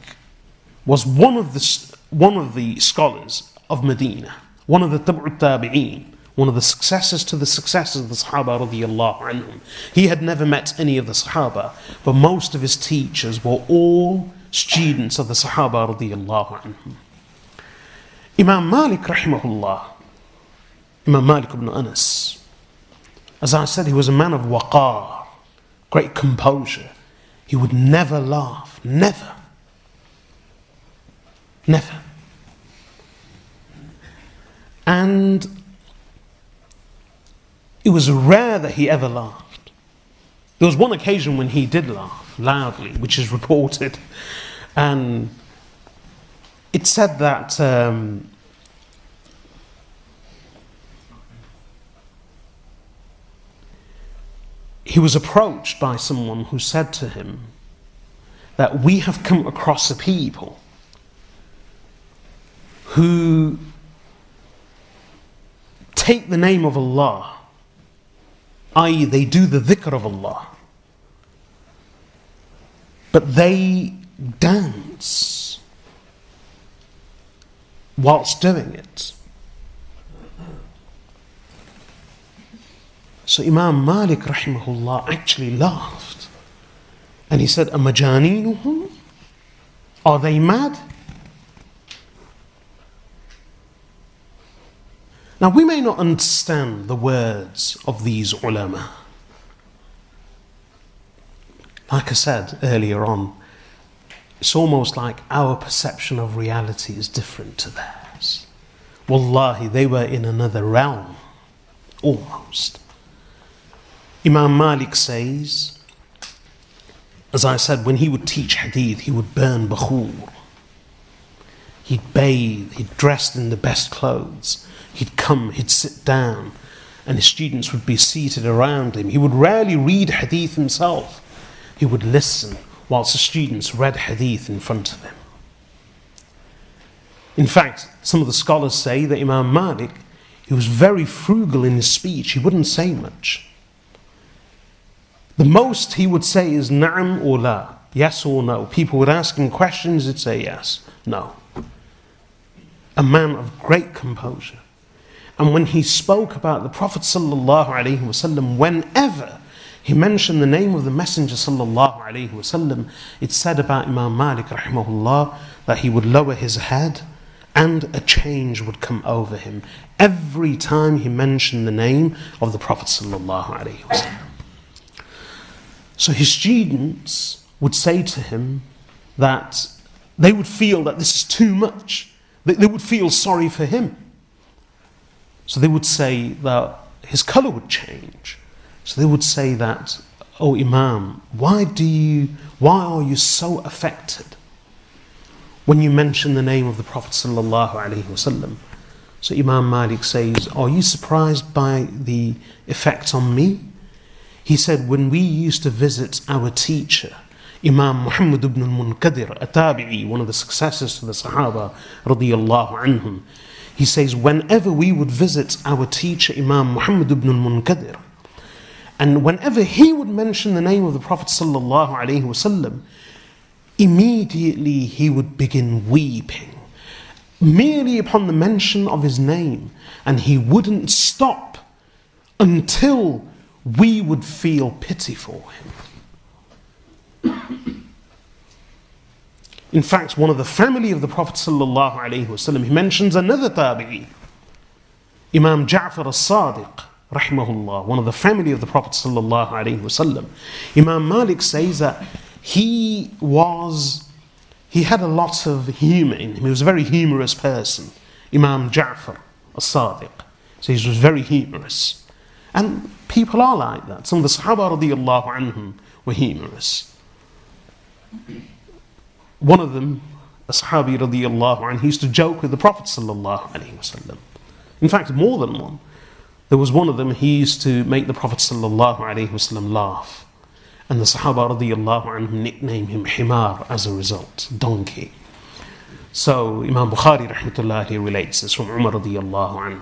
Speaker 1: was one of the, one of the scholars of Medina, one of the Tab'ut Tabi'een, one of the successors to the successors of the Sahaba radiallahu anhum. He had never met any of the Sahaba, but most of his teachers were all students of the Sahaba radiallahu anhum. Imam Malik rahimahullah, Imam Malik ibn Anas, as I said, he was a man of waqar, great composure. He would never laugh, never. Never. And it was rare that he ever laughed. There was one occasion when he did laugh loudly, which is reported. And it said that um, he was approached by someone who said to him that we have come across a people who take the name of Allah i.e., they do the dhikr of Allah. But they dance whilst doing it. So Imam Malik rahimahullah actually laughed. And he said, Amajaninuhum? Are they mad? Now, we may not understand the words of these ulama. Like I said earlier on, it's almost like our perception of reality is different to theirs. Wallahi, they were in another realm, almost. Imam Malik says, as I said, when he would teach hadith, he would burn bakhur. He'd bathe, he'd dressed in the best clothes. He'd come, he'd sit down, and his students would be seated around him. He would rarely read hadith himself. He would listen whilst the students read hadith in front of him. In fact, some of the scholars say that Imam Malik, he was very frugal in his speech. He wouldn't say much. The most he would say is na'am or la, yes or no. People would ask him questions, he'd say yes, no. A man of great composure. And when he spoke about the Prophet ﷺ, whenever he mentioned the name of the Messenger ﷺ, it said about Imam Malik rahimahullah that he would lower his head and a change would come over him every time he mentioned the name of the Prophet ﷺ. So his students would say to him that they would feel that this is too much they, would feel sorry for him. So they would say that his color would change. So they would say that, Oh Imam, why do you why are you so affected when you mention the name of the Prophet sallallahu alaihi wasallam? So Imam Malik says, Are you surprised by the effect on me? He said, When we used to visit our teacher, Imam Muhammad ibn al-Munkadir, a tabi'i, one of the successors to the Sahaba, radiyallahu anhum, he says, whenever we would visit our teacher, Imam Muhammad ibn al-Munkadir, and whenever he would mention the name of the Prophet sallallahu alaihi wasallam, immediately he would begin weeping merely upon the mention of his name, and he wouldn't stop until we would feel pity for him. In fact, one of the family of the Prophet ﷺ, he mentions another tabi'i, Imam Ja'far al-Sadiq, rahimahullah, one of the family of the Prophet ﷺ. Imam Malik says that he was, he had a lot of humor in him. He was a very humorous person. Imam Ja'far al-Sadiq. So he was very humorous. And people are like that. Some of the Sahaba anhum were humorous. One of them, a Sahabi radiallahu anhu, used to joke with the Prophet sallallahu alaihi wasallam. In fact, more than one. There was one of them, he used to make the Prophet sallallahu alaihi wasallam laugh. And the Sahaba radiallahu anhu nicknamed him Himar as a result, donkey. So Imam Bukhari rahmatullahi relates this from Umar radiallahu anhu.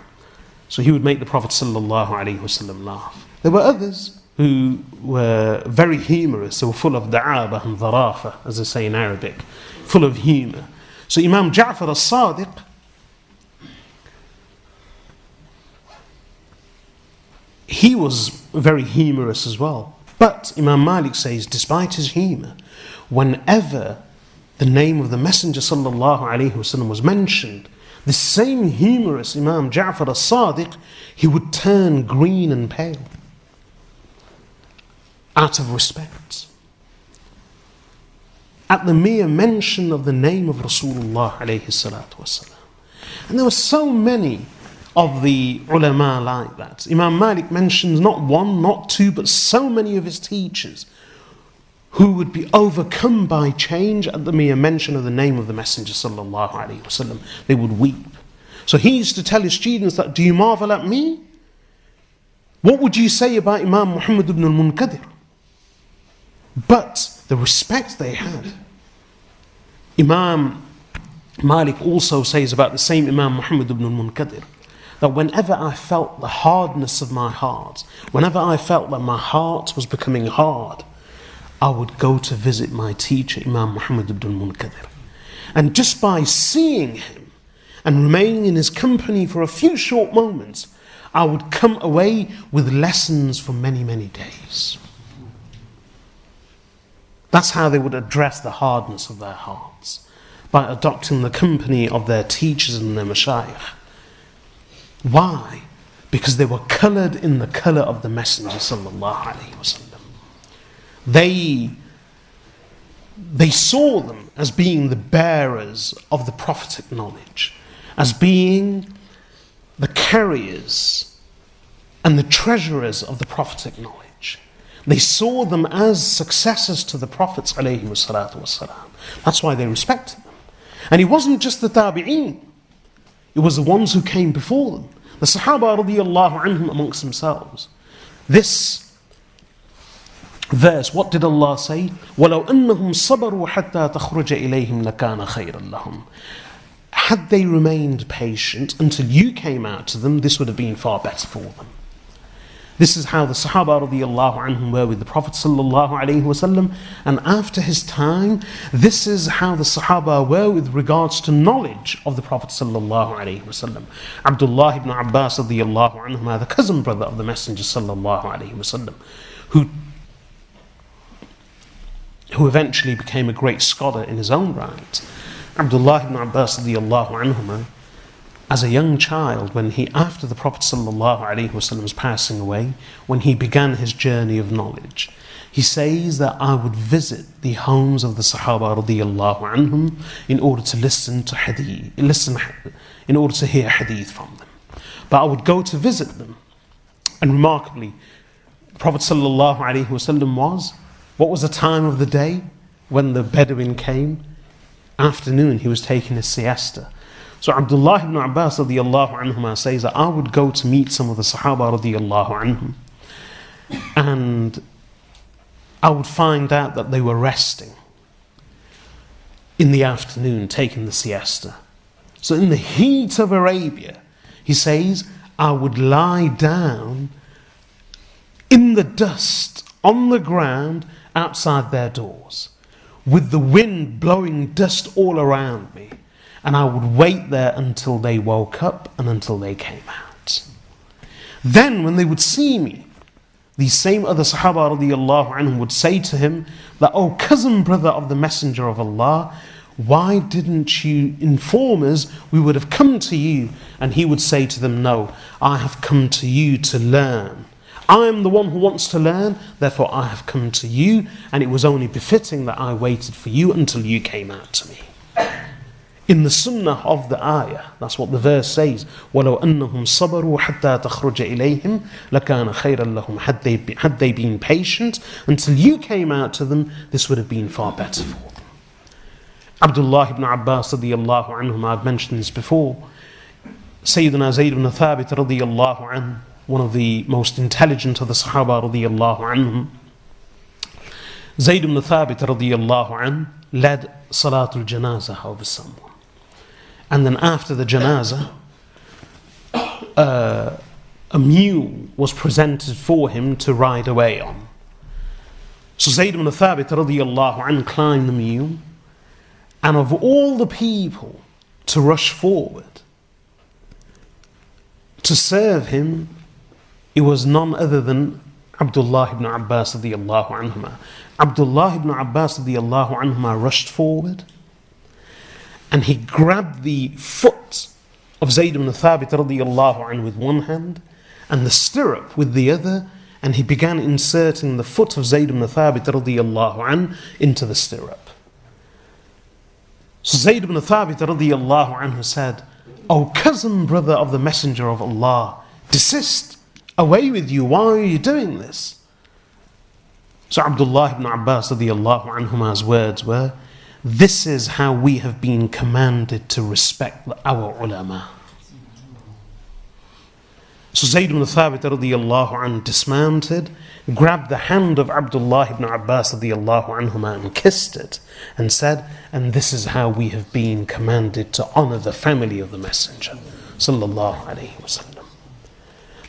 Speaker 1: So he would make the Prophet wasallam laugh. There were others who were very humorous, they were full of da'aba and dharafa, as they say in Arabic, full of humor. So Imam Ja'far as-Sadiq, he was very humorous as well. But Imam Malik says, despite his humor, whenever the name of the Messenger sallallahu alaihi wasallam was mentioned, the same humorous Imam Ja'far as-Sadiq, he would turn green and pale out of respect. At the mere mention of the name of Rasulullah. And there were so many of the ulama like that. Imam Malik mentions not one, not two, but so many of his teachers who would be overcome by change at the mere mention of the name of the Messenger sallallahu alaihi wasallam. They would weep. So he used to tell his students that, do you marvel at me? What would you say about Imam Muhammad ibn al-Munkadir? But the respect they had. Imam Malik also says about the same Imam Muhammad ibn al-Munkadir that whenever I felt the hardness of my heart, whenever I felt that my heart was becoming hard, I would go to visit my teacher, Imam Muhammad ibn al-Munkadir. And just by seeing him and remaining in his company for a few short moments, I would come away with lessons for many, many days. That's how they would address the hardness of their hearts, by adopting the company of their teachers and their mashayikh. Why? Because they were coloured in the colour of the Messenger They, they saw them as being the bearers of the prophetic knowledge, as being the carriers and the treasurers of the prophetic knowledge. They saw them as successors to the Prophets. That's why they respected them. And it wasn't just the Tabi'een, it was the ones who came before them. The Sahaba radiallahu anhum amongst themselves. This verse, what did Allah say? وَلَوْ أَنَّهُمْ صَبَرُوا حَتَّى تَخْرُجَ إِلَيْهِمْ لَكَانَ خَيْرًا لَهُمْ Had they remained patient until you came out to them, this would have been far better for them. This is how the Sahaba radiallahu anhum were with the Prophet sallallahu alaihi wasallam. And after his time, this is how the Sahaba were with regards to knowledge of the Prophet sallallahu alaihi wasallam. Abdullah ibn Abbas radiallahu anhum, the cousin brother of the Messenger sallallahu alaihi wasallam, who who eventually became a great scholar in his own right. Abdullah ibn Abbas radiallahu anhum, as a young child, when he, after the Prophet was passing away, when he began his journey of knowledge, he says that I would visit the homes of the Sahaba anhum in order to listen to hadith, listen, in order to hear hadith from them. But I would go to visit them. And remarkably, Prophet was, what was the time of the day when the Bedouin came? Afternoon, he was taking his siesta. So Abdullah ibn Abbas anhuma says that I would go to meet some of the Sahaba anhum. And I would find out that they were resting in the afternoon, taking the siesta. So, in the heat of Arabia, he says, I would lie down in the dust on the ground outside their doors, with the wind blowing dust all around me, and I would wait there until they woke up and until they came out. Then, when they would see me, these same other Sahaba anhum would say to him that, Oh cousin brother of the Messenger of Allah, why didn't you inform us? We would have come to you. And he would say to them, No, I have come to you to learn. I am the one who wants to learn, therefore I have come to you, and it was only befitting that I waited for you until you came out to me in the sunnah of the ayah. That's what the verse says. وَلَوْ أَنَّهُمْ صَبَرُوا حَتَّى تَخْرُجَ إِلَيْهِمْ لَكَانَ خَيْرًا لَهُمْ had they, been, had they been patient until you came out to them, this would have been far better for them. Abdullah ibn Abbas radiallahu anhum, I've mentioned this before. Sayyidina Zayd ibn Thabit radiallahu anhu, one of the most intelligent of the Sahaba radiallahu anhum. Zayd ibn Thabit radiallahu anhu led Salatul Janazah over someone. And then after the janazah, uh, a mule was presented for him to ride away on. So Zayd ibn Thabit radiallahu anh climbed the mule, and of all the people to rush forward to serve him, it was none other than Abdullah ibn Abbas radiallahu anhuma. Abdullah ibn Abbas radiallahu anhuma rushed forward and he grabbed the foot of Zayd ibn Thabit radiallahu anhu with one hand and the stirrup with the other and he began inserting the foot of Zayd ibn Thabit radiallahu anhu into the stirrup. So Zayd ibn Thabit radiallahu anhu said, O cousin brother of the Messenger of Allah, desist, away with you, why are you doing this? So Abdullah ibn Abbas anhuma's words were, this is how we have been commanded to respect our ulama. So Zayd ibn Thabit radiallahu anhu dismounted, grabbed the hand of Abdullah ibn Abbas radiallahu anhuma and kissed it and said, and this is how we have been commanded to honor the family of the Messenger. Sallallahu alayhi wasallam.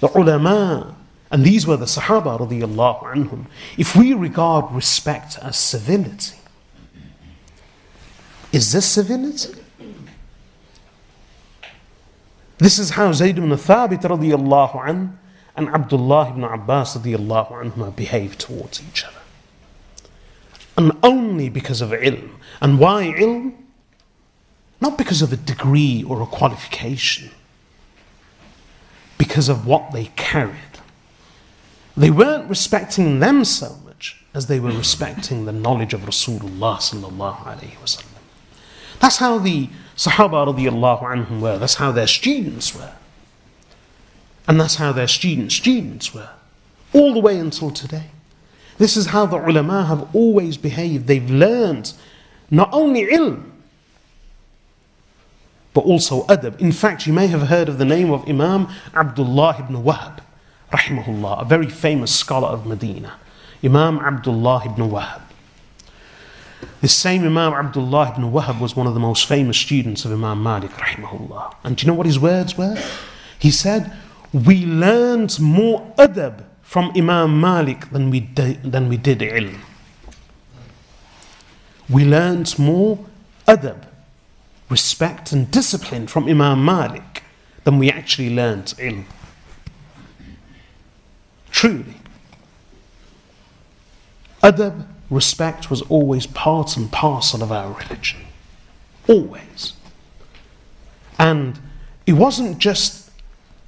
Speaker 1: The ulama, and these were the Sahaba radiallahu anhum. If we regard respect as civility, is this civility? This is how Zayd ibn Thabit radiallahu an and Abdullah ibn Abbas radiallahu anhuma behaved towards each other. And only because of ilm. And why ilm? Not because of a degree or a qualification. Because of what they carried. They weren't respecting them so much as they were respecting the knowledge of Rasulullah. That's how the Sahaba anhum were. That's how their students were. And that's how their students' students were. All the way until today. This is how the ulama have always behaved. They've learned not only ilm, but also adab. In fact, you may have heard of the name of Imam Abdullah ibn Wahab, rahimahullah, a very famous scholar of Medina. Imam Abdullah ibn Wahab. This same Imam Abdullah ibn Wahab was one of the most famous students of Imam Malik rahimahullah. And do you know what his words were? He said, We learned more adab from Imam Malik than we, did, than we did ilm. We learned more adab, respect and discipline from Imam Malik than we actually learnt ilm. Truly. Adab respect was always part and parcel of our religion. Always. And it wasn't just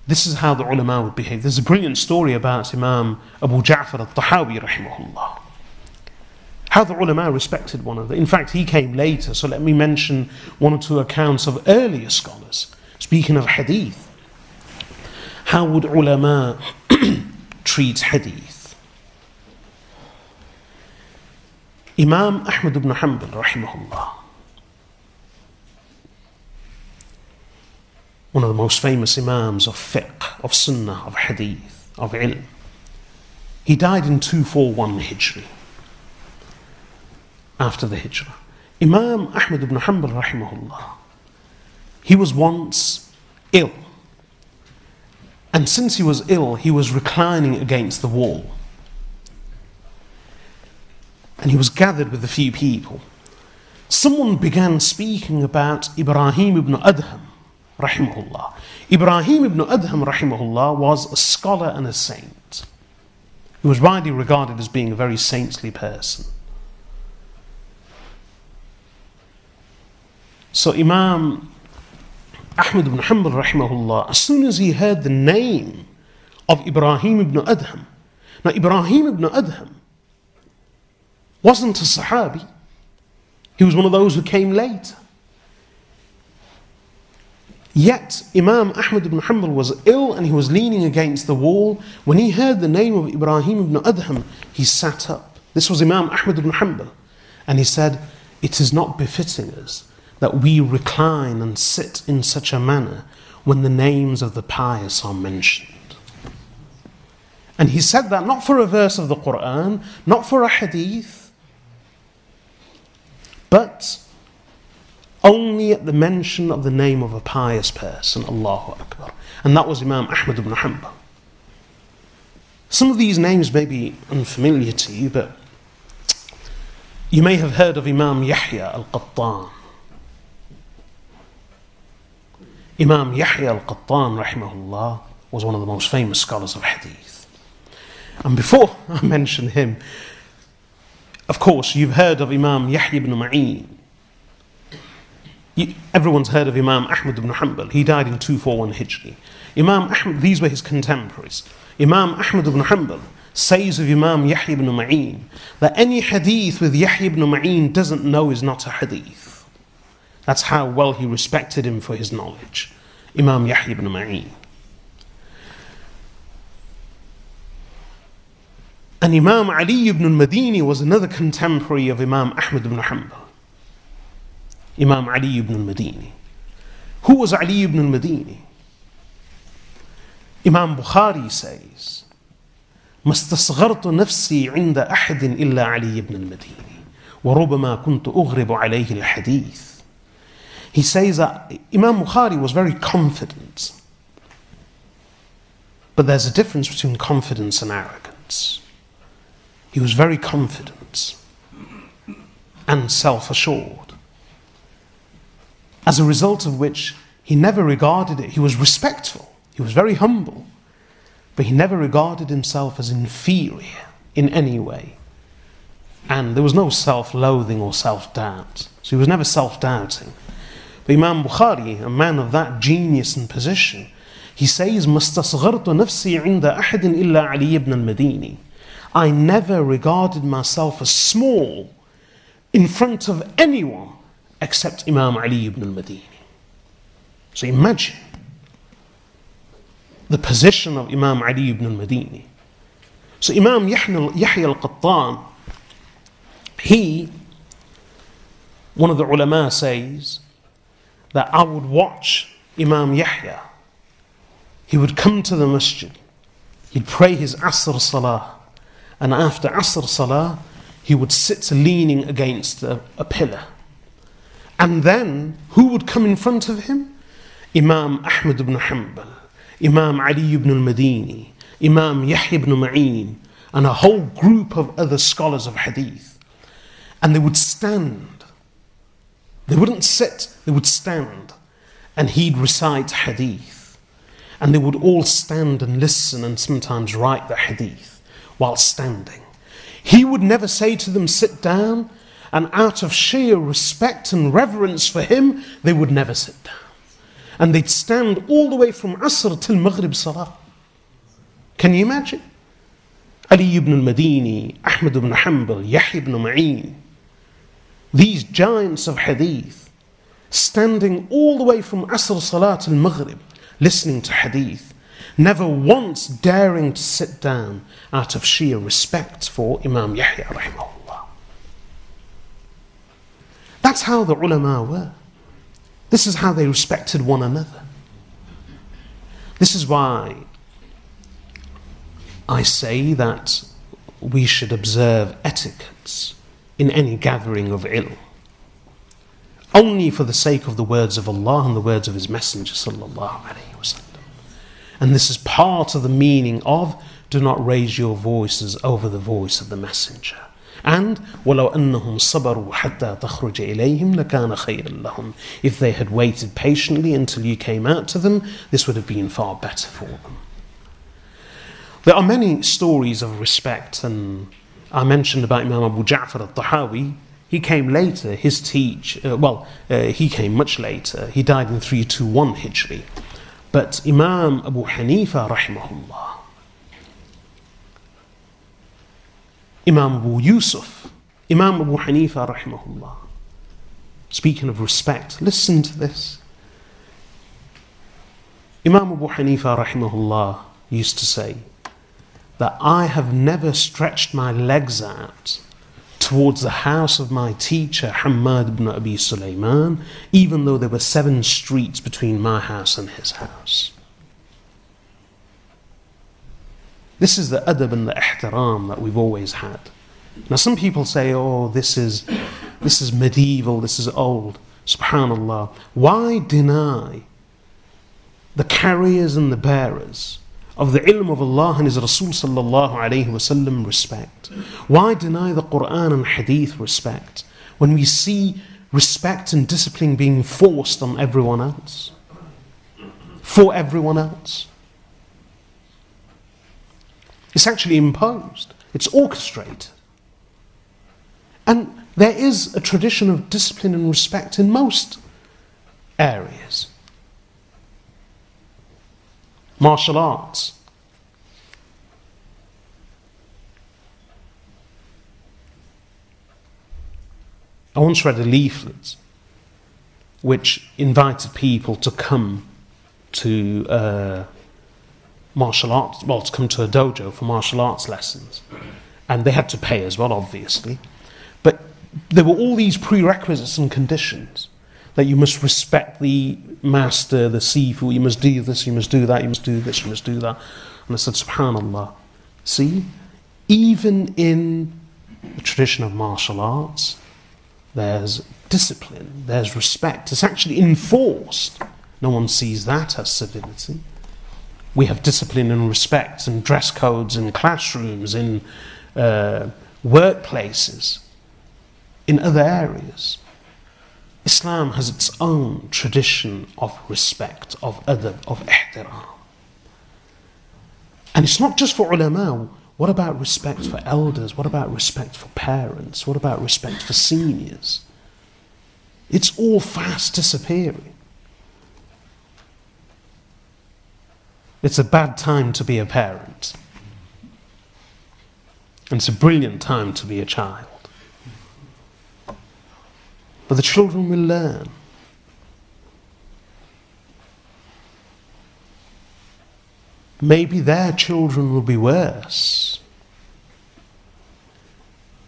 Speaker 1: this is how the ulama would behave. There's a brilliant story about Imam Abu Ja'far al-Tahawi rahimahullah. How the ulama respected one another. In fact, he came later, so let me mention one or two accounts of earlier scholars. Speaking of hadith, how would ulama treat hadith? Imam Ahmad ibn Hanbal rahimahullah one of the most famous Imams of fiqh, of sunnah, of hadith, of ilm. He died in 241 Hijri, after the Hijrah. Imam Ahmad ibn Hanbal, rahimahullah, he was once ill. And since he was ill, he was reclining against the wall. And he was gathered with a few people. Someone began speaking about Ibrahim ibn Adham rahimahullah. Ibrahim ibn Adham rahimahullah was a scholar and a saint. He was widely regarded as being a very saintly person. So Imam Ahmad ibn Hanbal rahimahullah, as soon as he heard the name of Ibrahim ibn Adham, now Ibrahim ibn Adham wasn't a Sahabi. He was one of those who came later. Yet Imam Ahmad ibn Hanbal was ill and he was leaning against the wall. When he heard the name of Ibrahim ibn Adham, he sat up. This was Imam Ahmad ibn Hanbal. And he said, It is not befitting us that we recline and sit in such a manner when the names of the pious are mentioned. And he said that not for a verse of the Quran, not for a hadith, but only at the mention of the name of a pious person, Allahu Akbar. And that was Imam Ahmad ibn Hanbal. Some of these names may be unfamiliar to you, but you may have heard of Imam Yahya al Qattan. Imam Yahya al Qattan, rahimahullah, was one of the most famous scholars of hadith. And before I mention him, of course, you've heard of Imam Yahya ibn Ma'in. Everyone's heard of Imam Ahmad ibn Hanbal. He died in 241 Hijri. Imam Ahmad, these were his contemporaries. Imam Ahmad ibn Hanbal says of Imam Yahya ibn Ma'in that any hadith with Yahya ibn Ma'in doesn't know is not a hadith. That's how well he respected him for his knowledge. Imam Yahya ibn Ma'in. And Imam Ali ibn al-Madini was another contemporary of Imam Ahmad ibn Hanbal. Imam Ali ibn al-Madini. Who was Ali ibn al-Madini? Imam Bukhari says, ما استصغرت نفسي عند أحد إلا علي بن المديني وربما كنت أغرب عليه الحديث he says that Imam Bukhari was very confident. But there's a difference between confidence and arrogance. He was very confident and self assured as a result of which he never regarded it. He was respectful, he was very humble, but he never regarded himself as inferior in any way. And there was no self loathing or self doubt. So he was never self doubting. But Imam Bukhari, a man of that genius and position, he says, مستصغرت نفسي عند أحد إلا علي بن المديني. I never regarded myself as small in front of anyone except Imam Ali ibn al-Madini. So imagine the position of Imam Ali ibn al-Madini. So Imam Yahya al-Qattan, he, one of the ulama says that I would watch Imam Yahya. He would come to the masjid. He'd pray his Asr Salah. And after Asr Salah, he would sit leaning against a, a pillar. And then, who would come in front of him? Imam Ahmad ibn Hanbal, Imam Ali ibn al-Madini, Imam Yahya ibn Ma'in, and a whole group of other scholars of hadith. And they would stand. They wouldn't sit, they would stand. And he'd recite hadith. And they would all stand and listen and sometimes write the hadith while standing. He would never say to them, sit down and out of sheer respect and reverence for him, they would never sit down. And they'd stand all the way from Asr till Maghrib Salah. Can you imagine? Ali ibn al-Madini, Ahmad ibn Hanbal, Yahya ibn Ma'in, these giants of hadith, standing all the way from Asr Salat al Maghrib, listening to hadith, never once daring to sit down out of sheer respect for Imam Yahya rahimahullah. That's how the ulama were. This is how they respected one another. This is why I say that we should observe etiquettes in any gathering of ilm, Only for the sake of the words of Allah and the words of His Messenger. And this is part of the meaning of do not raise your voices over the voice of the Messenger. And If they had waited patiently until you came out to them, this would have been far better for them. There are many stories of respect and I mentioned about Imam Abu Ja'far al-Tahawi. He came later, his teach, uh, well, uh, he came much later. He died in 321 Hijri. But Imam Abu Hanifa, rahimahullah, Imam Abu Yusuf, Imam Abu Hanifa, rahimahullah, speaking of respect, listen to this. Imam Abu Hanifa, rahimahullah, used to say that I have never stretched my legs out towards the house of my teacher, Hamad ibn Abi Sulaiman, even though there were seven streets between my house and his house. This is the adab and the ihtiram that we've always had. Now, some people say, oh, this is, this is medieval, this is old. Subhanallah. Why deny the carriers and the bearers of the ilm of Allah and His Rasul sallallahu alayhi wasallam respect? Why deny the Quran and Hadith respect when we see respect and discipline being forced on everyone else? For everyone else? It's actually imposed, it's orchestrated. And there is a tradition of discipline and respect in most areas. martial arts. I once read a leaflet which invited people to come to uh, martial arts, well, to come to a dojo for martial arts lessons. And they had to pay as well, obviously. But there were all these prerequisites and conditions. That you must respect the master, the sifu, you must do this, you must do that, you must do this, you must do that. And I said, SubhanAllah. See, even in the tradition of martial arts, there's discipline, there's respect. It's actually enforced. No one sees that as civility. We have discipline and respect and dress codes in classrooms, in uh, workplaces, in other areas. Islam has its own tradition of respect, of adab, of ihtiram. And it's not just for ulama. What about respect for elders? What about respect for parents? What about respect for seniors? It's all fast disappearing. It's a bad time to be a parent. And it's a brilliant time to be a child. But the children will learn. maybe their children will be worse.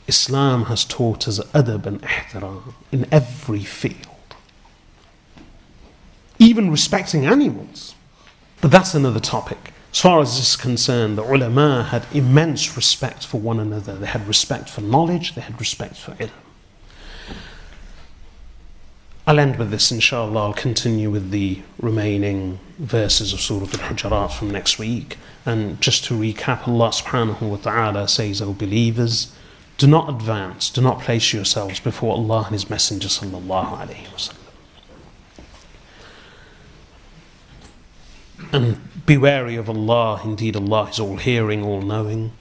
Speaker 1: Islam has taught us adab and ihtiram in every field, even respecting animals. But that's another topic. As far as this is concerned, the ulama had immense respect for one another. They had respect for knowledge, they had respect for ilm. I'll end with this, inshallah. I'll continue with the remaining verses of Surah Al Hujurat from next week. And just to recap, Allah subhanahu wa ta'ala says, O believers, do not advance, do not place yourselves before Allah and His Messenger sallallahu alayhi wasallam. And be wary of Allah, indeed, Allah is all hearing, all knowing.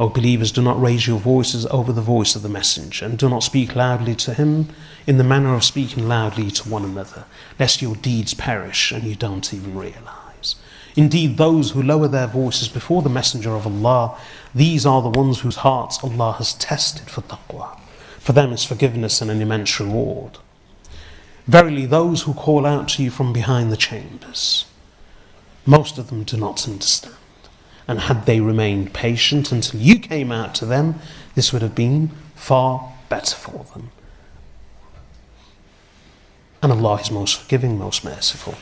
Speaker 1: O believers, do not raise your voices over the voice of the messenger, and do not speak loudly to him in the manner of speaking loudly to one another, lest your deeds perish and you don't even realize. Indeed, those who lower their voices before the messenger of Allah, these are the ones whose hearts Allah has tested for taqwa. For them is forgiveness and an immense reward. Verily, those who call out to you from behind the chambers, most of them do not understand. And had they remained patient until you came out to them, this would have been far better for them. And Allah is most forgiving, most merciful.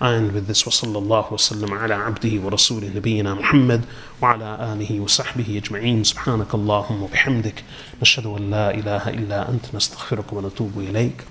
Speaker 1: And with this, وصلى الله وسلم على عبده ورسوله نبينا محمد وعلى آله وصحبه أجمعين سبحانك اللهم وبحمدك نشهد أن لا إله إلا أنت نستغفرك ونتوب إليك